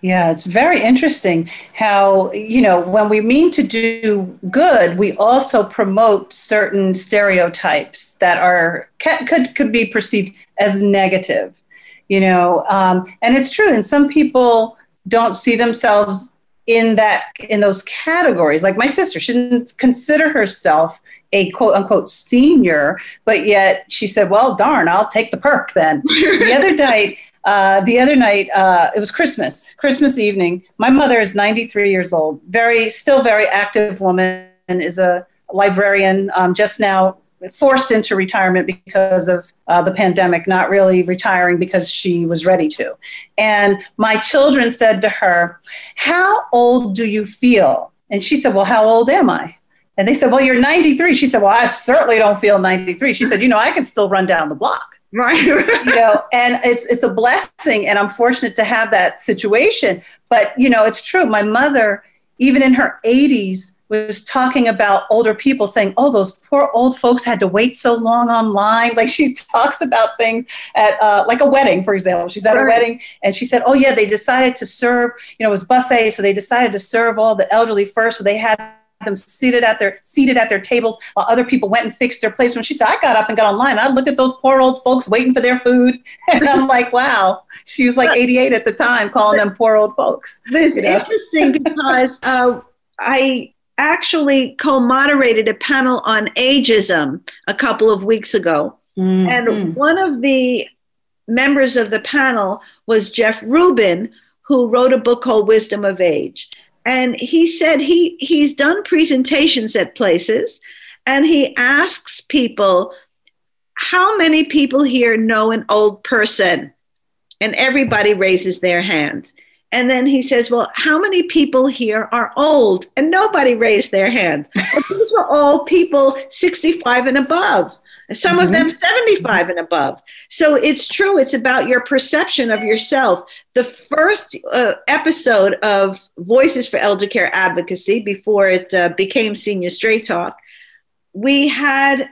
Yeah, it's very interesting how, you know, when we mean to do good, we also promote certain stereotypes that are could could be perceived as negative, you know. Um, and it's true, and some people don't see themselves in that in those categories like my sister she didn't consider herself a quote unquote senior but yet she said well darn i'll take the perk then the other night uh, the other night, uh, it was Christmas, Christmas evening. My mother is 93 years old, very, still very active woman, and is a librarian, um, just now forced into retirement because of uh, the pandemic, not really retiring because she was ready to. And my children said to her, How old do you feel? And she said, Well, how old am I? And they said, Well, you're 93. She said, Well, I certainly don't feel 93. She said, You know, I can still run down the block. Right. you know, and it's it's a blessing and I'm fortunate to have that situation. But you know, it's true. My mother, even in her 80s, was talking about older people saying, "Oh, those poor old folks had to wait so long online." Like she talks about things at uh, like a wedding, for example. She's at right. a wedding, and she said, "Oh yeah, they decided to serve. You know, it was buffet, so they decided to serve all the elderly first. So they had them seated at their seated at their tables while other people went and fixed their place. When she said, I got up and got online, I looked at those poor old folks waiting for their food, and I'm like, wow. She was like 88 at the time, calling them poor old folks. This is know? interesting because uh, I actually co-moderated a panel on ageism a couple of weeks ago, mm-hmm. and one of the members of the panel was Jeff Rubin, who wrote a book called Wisdom of Age and he said he he's done presentations at places and he asks people how many people here know an old person? And everybody raises their hand and then he says well how many people here are old? And nobody raised their hand. Well, these were all people 65 and above some mm-hmm. of them 75 and above. So it's true, it's about your perception of yourself. The first uh, episode of Voices for Elder Care Advocacy, before it uh, became Senior Straight Talk, we had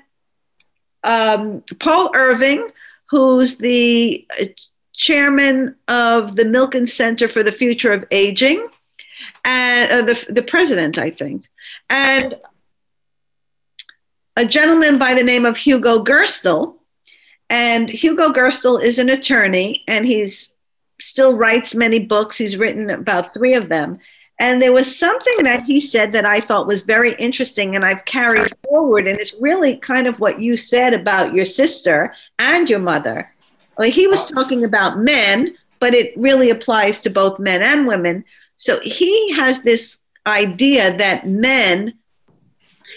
um, Paul Irving, who's the uh, chairman of the Milken Center for the Future of Aging, and uh, the, the president, I think. And a gentleman by the name of Hugo Gerstl. And Hugo Gerstl is an attorney and he's still writes many books. He's written about three of them. And there was something that he said that I thought was very interesting and I've carried forward. And it's really kind of what you said about your sister and your mother. Well, he was talking about men, but it really applies to both men and women. So he has this idea that men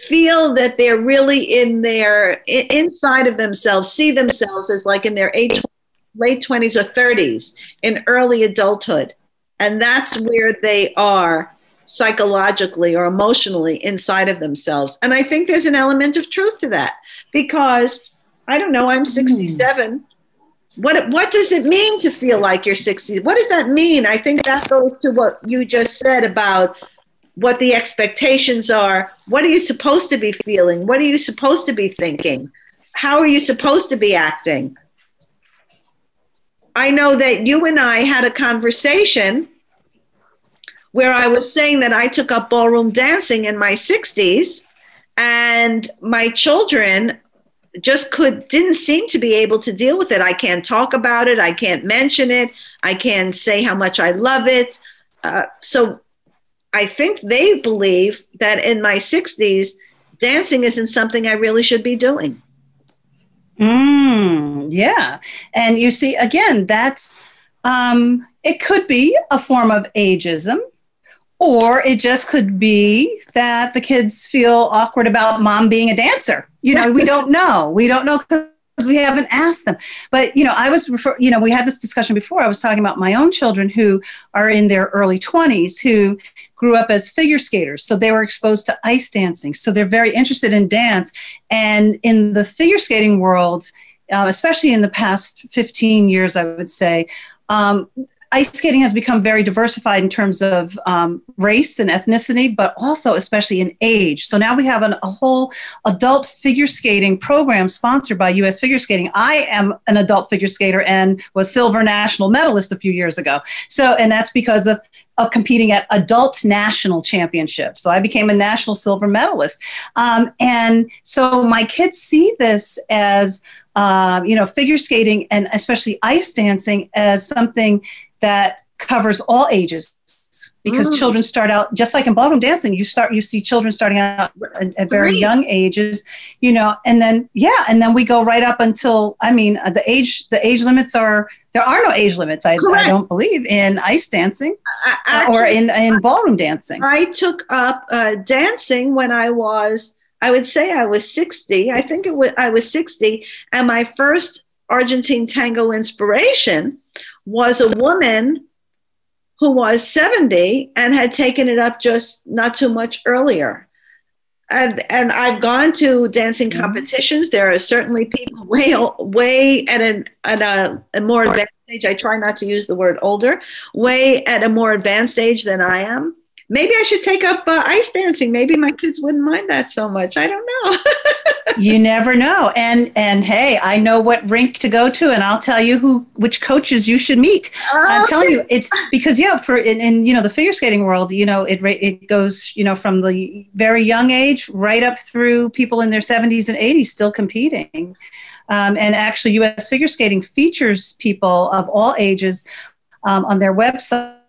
feel that they're really in their inside of themselves see themselves as like in their age, late 20s or 30s in early adulthood. And that's where they are psychologically or emotionally inside of themselves. And i think there's an element of truth to that because i don't know i'm hmm. 67 what what does it mean to feel like you're 60 what does that mean? I think that goes to what you just said about what the expectations are. What are you supposed to be feeling? What are you supposed to be thinking? How are you supposed to be acting? I know that you and I had a conversation where I was saying that I took up ballroom dancing in my 60s and my children just could didn't seem to be able to deal with it. I can't talk about it, I can't mention it, I can't say how much I love it. Uh, so I think they believe that in my 60s, dancing isn't something I really should be doing. Mm, yeah. And you see, again, that's, um, it could be a form of ageism, or it just could be that the kids feel awkward about mom being a dancer. You know, we don't know. We don't know because we haven't asked them. But you know, I was refer- you know, we had this discussion before. I was talking about my own children who are in their early 20s who grew up as figure skaters. So they were exposed to ice dancing. So they're very interested in dance. And in the figure skating world, uh, especially in the past 15 years, I would say, um, ice skating has become very diversified in terms of um, race and ethnicity, but also especially in age. So now we have an, a whole adult figure skating program sponsored by U.S. Figure Skating. I am an adult figure skater and was silver national medalist a few years ago. So, and that's because of of competing at adult national championships. So I became a national silver medalist. Um, and so my kids see this as, uh, you know, figure skating and especially ice dancing as something that covers all ages because mm. children start out just like in ballroom dancing you start you see children starting out at, at very young ages you know and then yeah and then we go right up until i mean uh, the age the age limits are there are no age limits i, I don't believe in ice dancing Actually, uh, or in in ballroom dancing. I took up uh, dancing when i was i would say i was 60 i think it was i was 60 and my first argentine tango inspiration was a woman who was 70 and had taken it up just not too much earlier. And, and I've gone to dancing mm-hmm. competitions. There are certainly people way way at an at a, a more advanced age. I try not to use the word older, way at a more advanced age than I am maybe I should take up uh, ice dancing. Maybe my kids wouldn't mind that so much. I don't know. you never know. And and hey, I know what rink to go to, and I'll tell you who which coaches you should meet. I'm telling you, it's because yeah, for in, in you know the figure skating world, you know it it goes you know from the very young age right up through people in their 70s and 80s still competing. Um, and actually, U.S. Figure Skating features people of all ages um, on their website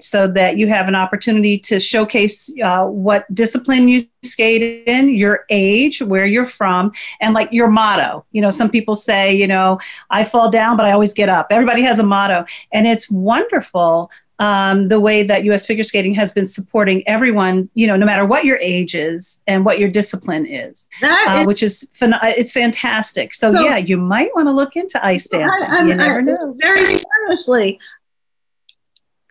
so that you have an opportunity to showcase uh, what discipline you skate in, your age, where you're from, and like your motto. You know, some people say, you know, I fall down, but I always get up. Everybody has a motto. And it's wonderful um, the way that U.S. figure skating has been supporting everyone, you know, no matter what your age is and what your discipline is, uh, is which is it's fantastic. So, so, yeah, you might want to look into ice dancing. I, you never I, know. Very seriously,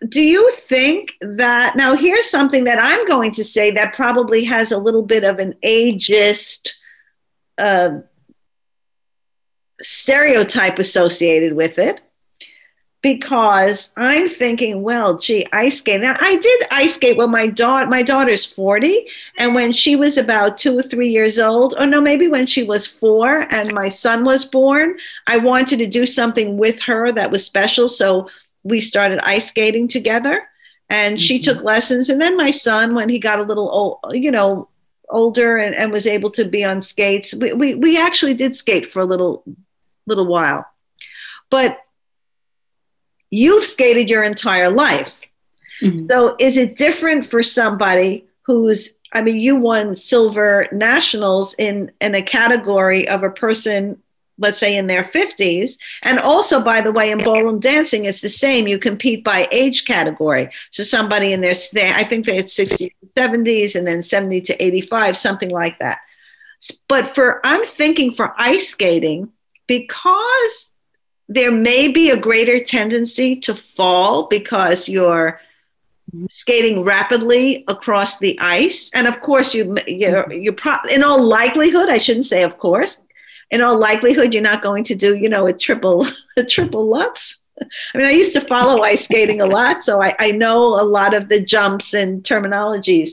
do you think that now here's something that i'm going to say that probably has a little bit of an ageist uh, stereotype associated with it because i'm thinking well gee ice skate. Now i did ice skate when my daughter my daughter's 40 and when she was about two or three years old or no maybe when she was four and my son was born i wanted to do something with her that was special. So we started ice skating together and she mm-hmm. took lessons and then my son when he got a little old you know older and, and was able to be on skates we, we, we actually did skate for a little little while but you've skated your entire life mm-hmm. so is it different for somebody who's i mean you won silver nationals in in a category of a person let's say in their 50s. And also, by the way, in ballroom dancing, it's the same. You compete by age category. So somebody in their, I think they had 60s to 70s and then 70 to 85, something like that. But for, I'm thinking for ice skating, because there may be a greater tendency to fall because you're skating rapidly across the ice and of course you you're, you're pro- in all likelihood i shouldn't say of course in all likelihood you're not going to do you know a triple a triple lutz. I mean i used to follow ice skating a lot so I, I know a lot of the jumps and terminologies.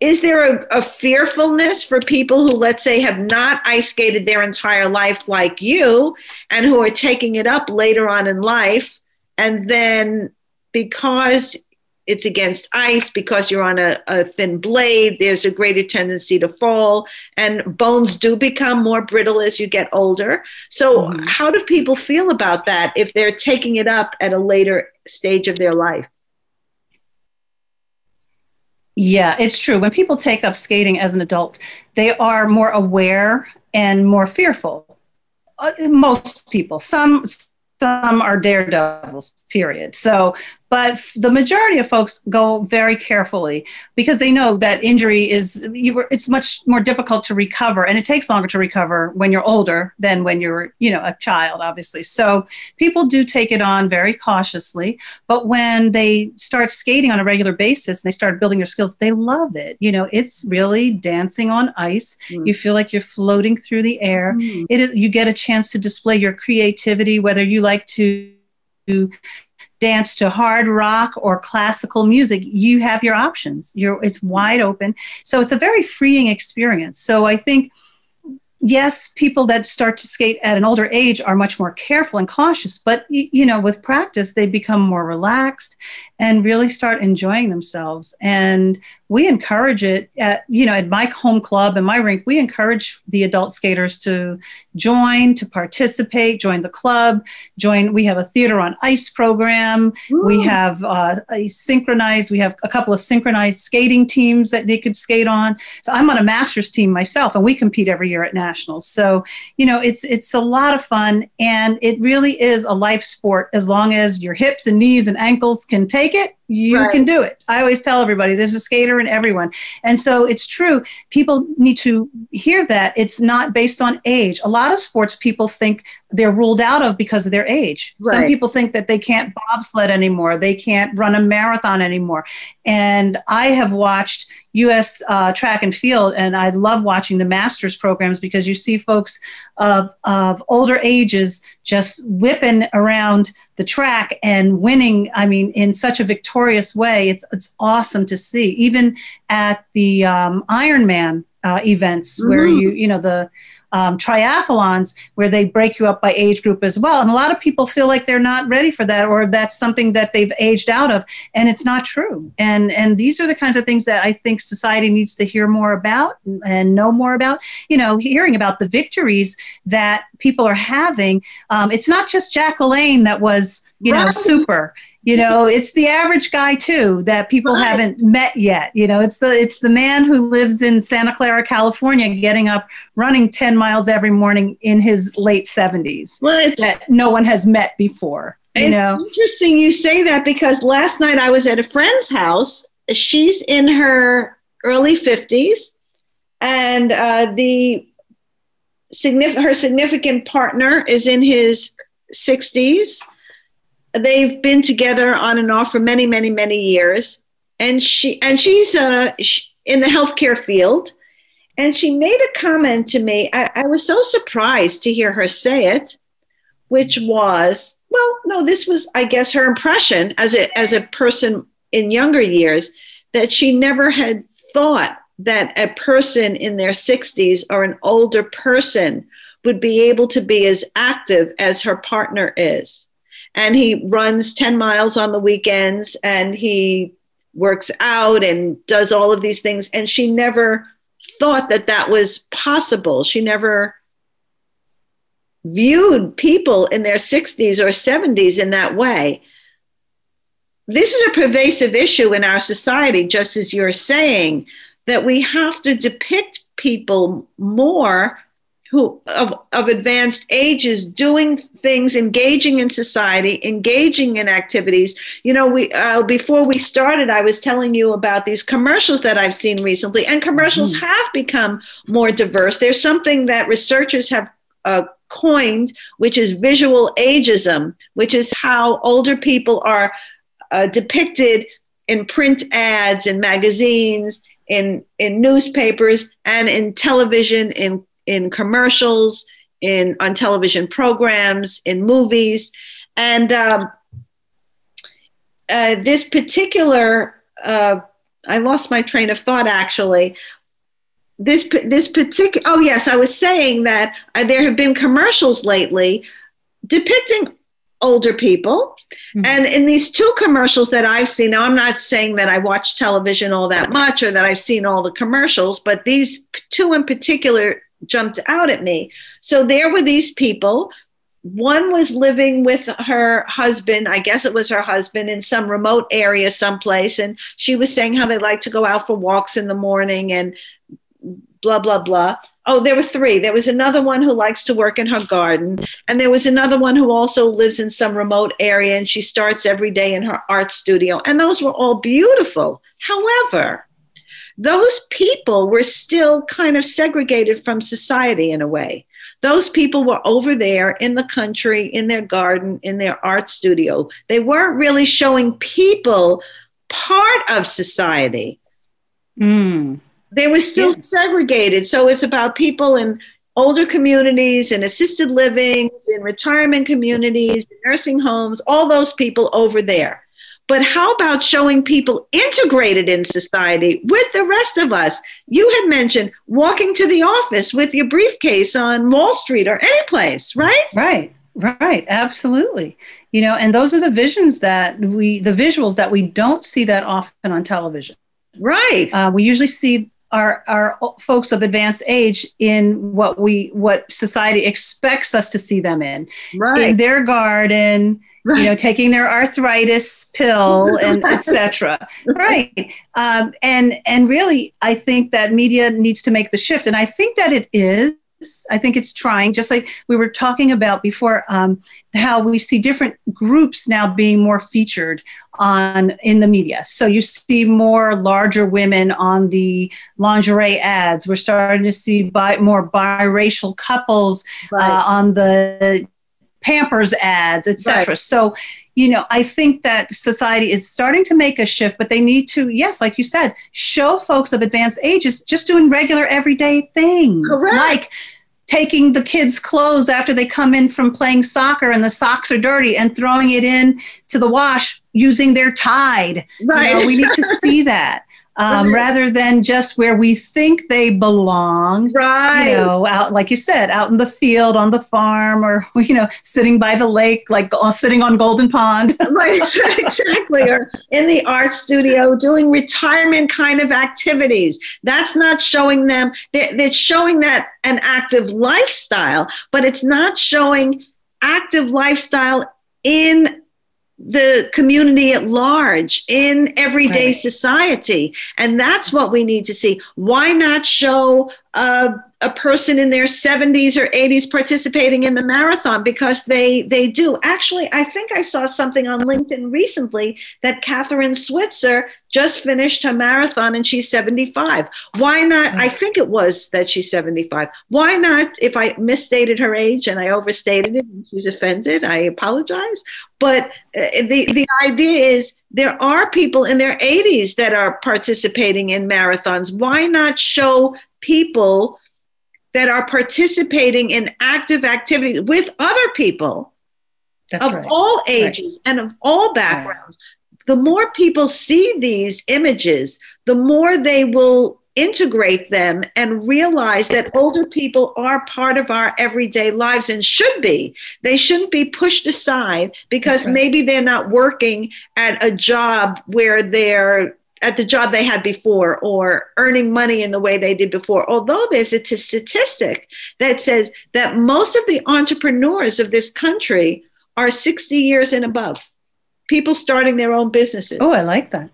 Is there a, a, fearfulness for people who let's say have not ice skated their entire life like you and who are taking it up later on in life? And then because it's against ice because you're on a, a, thin blade. There's a greater tendency to fall and bones do become more brittle as you get older. So mm-hmm. how do people feel about that if they're taking it up at a later stage of their life? Yeah it's true. When people take up skating as an adult they are more aware and more fearful. Uh, most people some some are daredevils period. So but the majority of folks go very carefully because they know that injury is you it's much more difficult to recover and it takes longer to recover when you're older than when you're you know a child obviously so people do take it on very cautiously but when they start skating on a regular basis and they start building their skills they love it you know it's really dancing on ice mm. you feel like you're floating through the air mm. it is you get a chance to display your creativity whether you like to dance to hard rock or classical music you have your options. You're it's wide open. So it's a very freeing experience. So i think yes, people that start to skate at an older age are much more careful and cautious, but you know, with practice, they become more relaxed and really start enjoying themselves. And we encourage it at, you know, at my home club and my rink, we encourage the adult skaters to join, to participate, join the club, join. We have a theater on ice program. Ooh. We have uh, a synchronized, we have a couple of synchronized skating teams that they could skate on. So I'm on a master's team myself and we compete every year at NASH nationals. So, you know, it's it's a lot of fun and it really is a life sport as long as your hips and knees and ankles can take it you right. can do it. I always tell everybody there's a skater in everyone. And so it's true. People need to hear that it's not based on age. A lot of sports people think they're ruled out of because of their age. Right. Some people think that they can't bobsled anymore, they can't run a marathon anymore. And I have watched US uh, track and field, and I love watching the master's programs because you see folks of, of older ages just whipping around the track and winning. I mean, in such a victorious way. It's it's awesome to see. Even at the um, Ironman uh, events mm-hmm. where you you know the um, triathlons where they break you up by age group as well. And a lot of people feel like they're not ready for that or that's something that they've aged out of. And it's not true. And, and these are the kinds of things that I think society needs to hear more about and know more about. You know, hearing about the victories that people are having. Um, it's not just Jack LaLanne that was, you know, super you know it's the average guy too that people right. haven't met yet you know it's the it's the man who lives in santa clara california getting up running 10 miles every morning in his late 70s well, that no one has met before you it's know? interesting you say that because last night i was at a friend's house she's in her early 50s and uh, the significant her significant partner is in his 60s they've been together on and off for many, many, many years, and she and she's uh, in the healthcare field. And she made a comment to me. I, I was so surprised to hear her say it, which was, well, no, this was, I guess, her impression as a as a person in younger years that she never had thought that a person in their 60s or an older person would be able to be as active as her partner is and he runs 10 miles on the weekends and he works out and does all of these things. And she never thought that that was possible. She never viewed people in their 60s or 70s in that way. This is a pervasive issue in our society just as you're saying that we have to depict people more who of, of advanced ages doing things engaging in society engaging in activities you know we uh, before we started i was telling you about these commercials that i've seen recently and commercials mm-hmm. have become more diverse there's something that researchers have uh, coined which is visual ageism which is how older people are uh, depicted in print ads in magazines in in newspapers and in television in in commercials, in on television programs, in movies, and um, uh, this particular uh, I lost my train of thought actually. This this particular oh yes, I was saying that uh, there have been commercials lately depicting older people. Mm-hmm. And in these two commercials that I've seen, now I'm not saying that I watch television all that much or that I've seen all the commercials, but these two in particular jumped out at me. So there were these people. One was living with her husband, I guess it was her husband, in some remote area someplace. And she was saying how they like to go out for walks in the morning and blah, blah, blah. Oh, there were three. There was another one who likes to work in her garden. And there was another one who also lives in some remote area and she starts every day in her art studio. And those were all beautiful. However, those people were still kind of segregated from society in a way. Those people were over there in the country, in their garden, in their art studio. They weren't really showing people part of society. Mm. They were still yeah. segregated. So it's about people in older communities, in assisted livings, in retirement communities, nursing homes, all those people over there. But how about showing people integrated in society with the rest of us? You had mentioned walking to the office with your briefcase on Wall Street or any place, right? Right. Right, absolutely. You know, and those are the visions that we, the visuals that we don't see that often on television. Right. Uh, we usually see our our folks of advanced age in what we what society expects us to see them in. Right. In their garden, right. you know, taking their arthritis pill and etc. Right. Um, and and really, I think that media needs to make the shift, and I think that it is. I think it's trying, just like we were talking about before, um, how we see different groups now being more featured on in the media. So you see more larger women on the lingerie ads. We're starting to see bi- more biracial couples right. uh, on the Pampers ads, etc. Right. So, you know, I think that society is starting to make a shift, but they need to, yes, like you said, show folks of advanced ages just doing regular everyday things, Correct. like taking the kids' clothes after they come in from playing soccer and the socks are dirty and throwing it in to the wash using their Tide. Right. You know, we need to see that um, rather than just where we think they belong. Right. You know, out like you said, out in the field, on the farm, or you know, sitting by the lake, like uh, sitting on Golden Pond. right. Exactly. or in the art studio doing retirement kind of activities. That's not showing them. It's showing that an active lifestyle, but it's not showing active lifestyle in the community at large in everyday right. society and that's what we need to see why not show a person in their 70s or 80s participating in the marathon because they they do. Actually, I think I saw something on LinkedIn recently that Kathrine Switzer just finished her marathon and she's 75. Why not? I think it was that she's 75. Why not? If I misstated her age and I overstated it and she's offended, I apologize. But uh, the the idea is there are people in their 80s that are participating in marathons. Why not show people that are participating in active activities with other people That's of right. all ages right. and of all backgrounds. Right. The more people see these images, the more they will integrate them and realize that older people are part of our everyday lives and should be. They shouldn't be pushed aside because maybe they're not working at a job where they're at the job they had before or earning money in the way they did before. Although there's a t- statistic that says that most of the entrepreneurs of this country are 60 years and above, people starting their own businesses. Oh, I like that.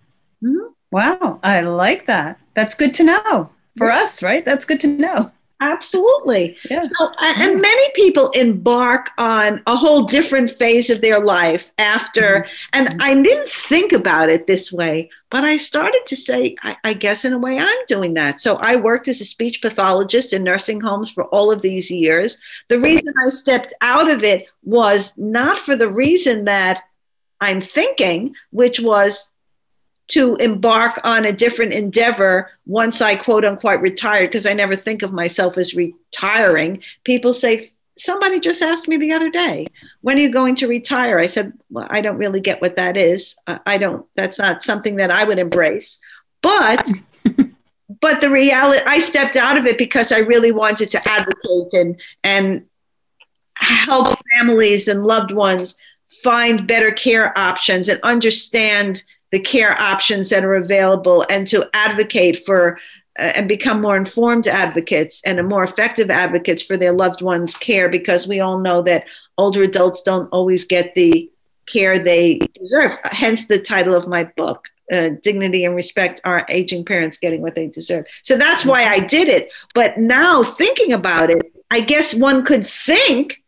Wow, I like that. That's good to know for yeah. us, right? That's good to know. Absolutely. Yeah. So, and many people embark on a whole different phase of their life after, mm-hmm. and mm-hmm. I didn't think about it this way, but I started to say, I, I, guess in a way I'm doing that. So I worked as a speech pathologist in nursing homes for all of these years. The reason I stepped out of it was not for the reason that I'm thinking, which was to embark on a different endeavor once I quote unquote retired, because I never think of myself as retiring. People say, Somebody just asked me the other day, when are you going to retire? I said, Well, I don't really get what that is. I don't, that's not something that I would embrace. But, but the reality, I stepped out of it because I really wanted to advocate and, and help families and loved ones find better care options and understand the care options that are available and to advocate for uh, and become more informed advocates and more effective advocates for their loved ones' care because we all know that older adults don't always get the care they deserve. Hence the title of my book. Uh, dignity and respect our aging parents getting what they deserve. So that's why I did it. But now thinking about it, I guess one could think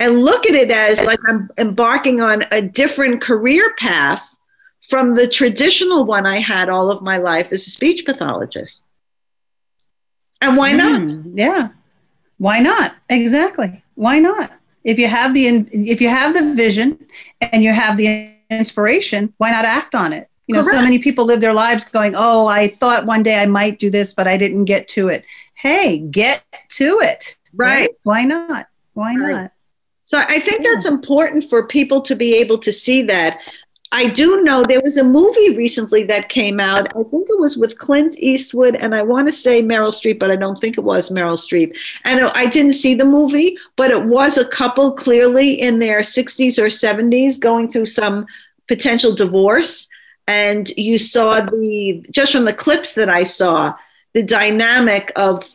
and look at it as like I'm embarking on a different career path from the traditional one I had all of my life as a speech pathologist. And why not? Mm, yeah. Why not? Exactly. Why not? If you have the if you have the vision and you have the inspiration, why not act on it? You know, Correct. so many people live their lives going, "Oh, I thought one day I might do this, but I didn't get to it." Hey, get to it. Right? right? Why not? Why right. not? So I think yeah. that's important for people to be able to see that I do know there was a movie recently that came out. I think it was with Clint Eastwood, and I want to say Meryl Streep, but I don't think it was Meryl Streep. And I didn't see the movie, but it was a couple clearly in their 60s or 70s going through some potential divorce. And you saw the, just from the clips that I saw, the dynamic of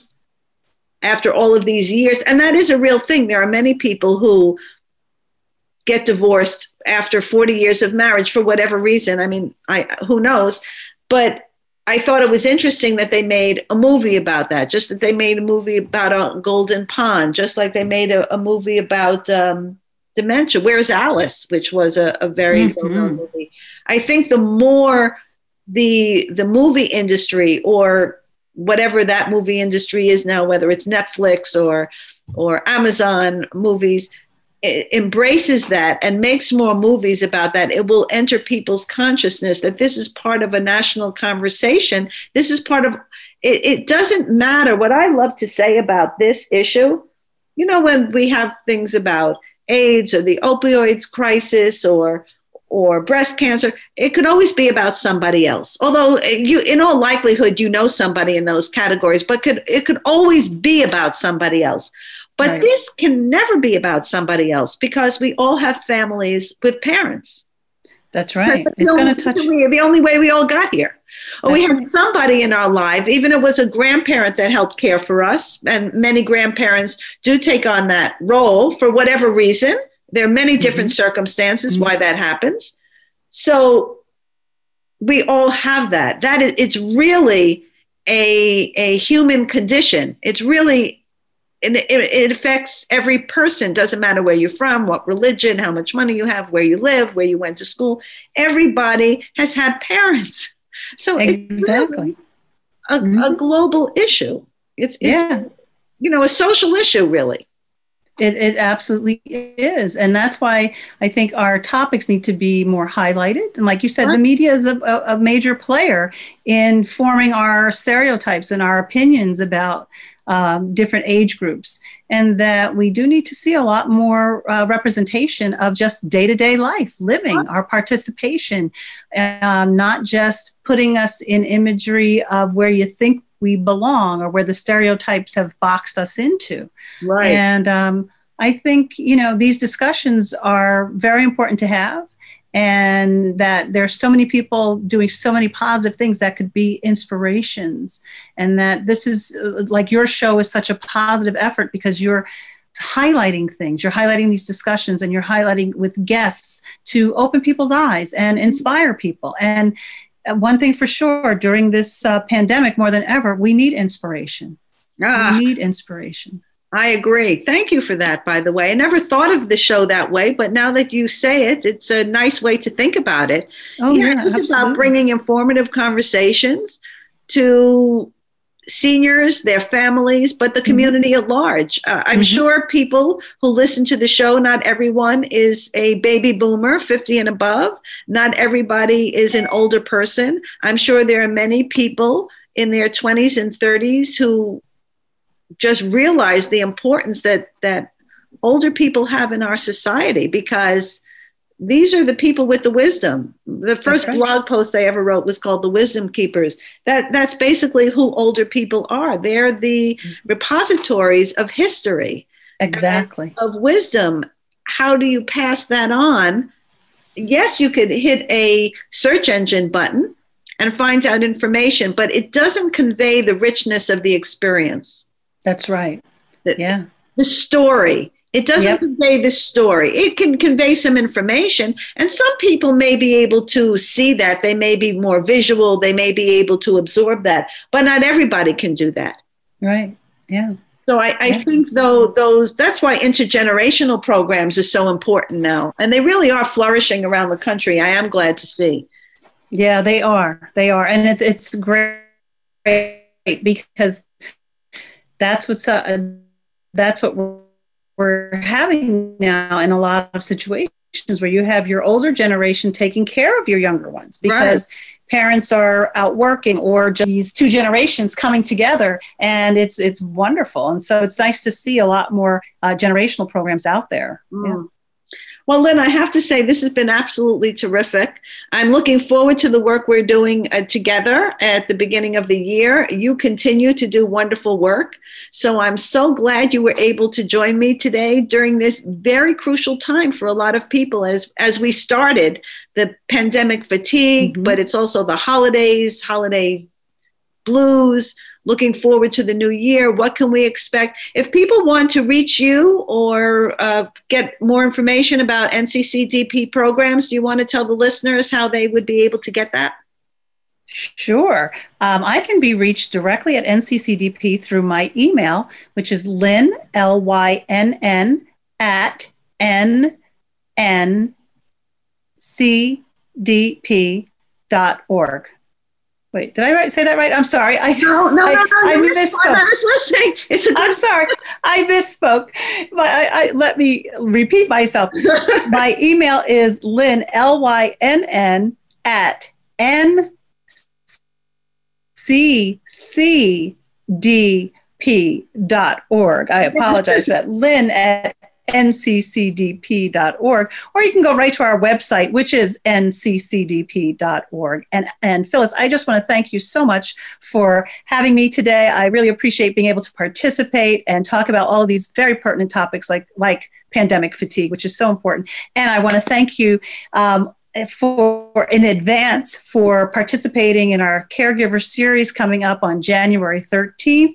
after all of these years. And that is a real thing. There are many people who get divorced after 40 years of marriage for whatever reason. I mean, I who knows, but I thought it was interesting that they made a movie about that. Just that they made a movie about a golden pond, just like they made a, a movie about um, dementia. Where's Alice, which was a, a very mm-hmm. well-known movie. I think the more the the movie industry or whatever that movie industry is now, whether it's Netflix or or Amazon movies, embraces that and makes more movies about that, it will enter people's consciousness that this is part of a national conversation. This is part of it, it doesn't matter. What I love to say about this issue, you know, when we have things about AIDS or the opioids crisis or or breast cancer, it could always be about somebody else. Although eh, you, in all likelihood, you know somebody in those categories, but could it could always be about somebody else. But right. this can never be about somebody else because we all have families with parents. That's right. That's it's going to touch. We, the only way we all got here. Or we had right. somebody in our life, even if it was a grandparent that helped care for us, and many grandparents do take on that role for whatever reason. There are many different mm-hmm. circumstances mm-hmm. why that happens. So we all have that. That is, it's really a a human condition. It's really it, it, affects every person doesn't matter where you're from what religion how much money you have where you live where you went to school everybody has had parents so exactly. it's really a, mm-hmm. a global issue it's, it's yeah. you know a social issue really it, it absolutely is. And that's why I think our topics need to be more highlighted. And like you said, the media is a, a major player in forming our stereotypes and our opinions about um, different age groups, and that we do need to see a lot more uh, representation of just day to day life, living, our participation, um, not just putting us in imagery of where you think we belong or where the stereotypes have boxed us into. Right. And um, I think, you know, these discussions are very important to have and that there's so many people doing so many positive things that could be inspirations. And that this is like your show is such a positive effort because you're highlighting things. You're highlighting these discussions and you're highlighting with guests to open people's eyes and inspire people. And one thing for sure during this uh, pandemic more than ever we need inspiration. Ah, we need inspiration. I agree. Thank you for that, by the way. I never thought of the show that way, but now that you say it, it's a nice way to think about it. Oh, yeah, yeah it's about bringing informative conversations to seniors, their families, but the mm-hmm. community mm-hmm. at large. Uh, I'm mm-hmm. sure people who listen to the show, not everyone is a baby boomer, 50 and above. Not everybody is an older person. I'm sure there are many people in their 20s and 30s who just realize the importance that that older people have in our society because these are the people with the wisdom. The first right. blog post I ever wrote was called "The Wisdom Keepers." That that's basically who older people are. They're the mm-hmm. repositories of history, exactly of wisdom. How do you pass that on? Yes, you could hit a search engine button and find out information, but it doesn't convey the richness of the experience. That's right. The, yeah. The story. It doesn't yep. convey the story. It can convey some information, and some people may be able to see that. They may be more visual. They may be able to absorb that, but not everybody can do that. Right. Yeah. So I, I yeah. think though those that's why intergenerational programs are so important now, and they really are flourishing around the country. I am glad to see. Yeah, they are. They are, and it's it's great because that's what's uh, that's what we're, we're having now in a lot of situations where you have your older generation taking care of your younger ones because right. parents are out working or these two generations coming together and it's it's wonderful and so it's nice to see a lot more uh, generational programs out there mm. yeah. Well, Lynn, I have to say this has been absolutely terrific. I'm looking forward to the work we're doing uh, together at the beginning of the year. You continue to do wonderful work. So I'm so glad you were able to join me today during this very crucial time for a lot of people as, as we started the pandemic fatigue, mm-hmm. but it's also the holidays, holiday blues looking forward to the new year. What can we expect? If people want to reach you or uh, get more information about NCCDP programs, do you want to tell the listeners how they would be able to get that? Sure. Um, I can be reached directly at NCCDP through my email, which is lynn, L Y N N, at N N C D P dot org. Wait, did I write, say that right? I'm sorry. I no, no, I, no, no. I misspoke. I was listening. It's a I'm sorry. I misspoke. But I, I, let me repeat myself. My email is lynn l y n n at n c c d p dot org. I apologize for that. Lynn at nccdp.org, or you can go right to our website, which is nccdp.org. And, and Phyllis, I just want to thank you so much for having me today. I really appreciate being able to participate and talk about all these very pertinent topics like, like pandemic fatigue, which is so important. And I want to thank you um, for in advance for participating in our caregiver series coming up on January 13th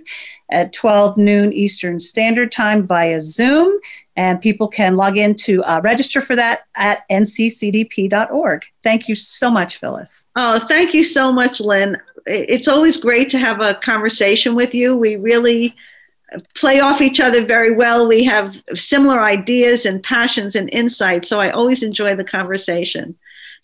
at 12 noon Eastern Standard Time via Zoom. And people can log in to uh, register for that at nccdp.org. Thank you so much, Phyllis. Oh, thank you so much, Lynn. It's always great to have a conversation with you. We really play off each other very well. We have similar ideas and passions and insights. So I always enjoy the conversation.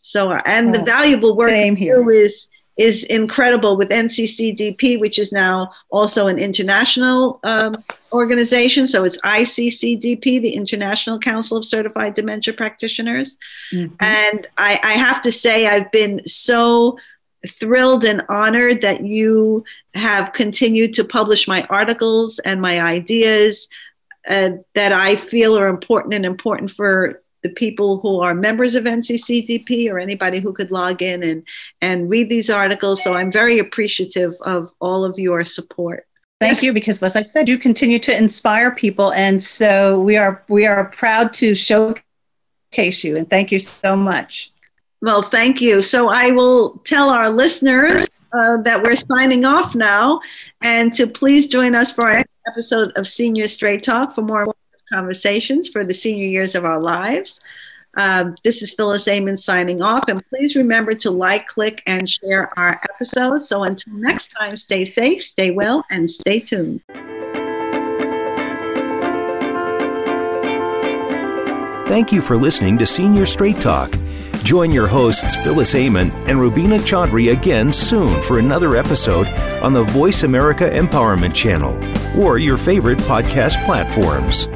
So, and the oh, valuable work do is is incredible with NCCDP, which is now also an international um, organization. So it's ICCDP, the International Council of Certified Dementia Practitioners. Mm-hmm. And I, I have to say, I've been so thrilled and honored that you have continued to publish my articles and my ideas uh, that I feel are important and important for the people who are members of NCCDP or anybody who could log in and, and read these articles. So I'm very appreciative of all of your support. Thank you, because as I said, you continue to inspire people, and so we are we are proud to showcase you. And thank you so much. Well, thank you. So I will tell our listeners uh, that we're signing off now, and to please join us for our next episode of Senior Straight Talk for more Conversations for the Senior Years of Our Lives. Um, this is Phyllis Amon signing off. And please remember to like, click, and share our episodes. So until next time, stay safe, stay well, and stay tuned. Thank you for listening to Senior Straight Talk. Join your hosts Phyllis Amon and Rubina Chaudhry again soon for another episode on the Voice America Empowerment Channel or your favorite podcast platforms.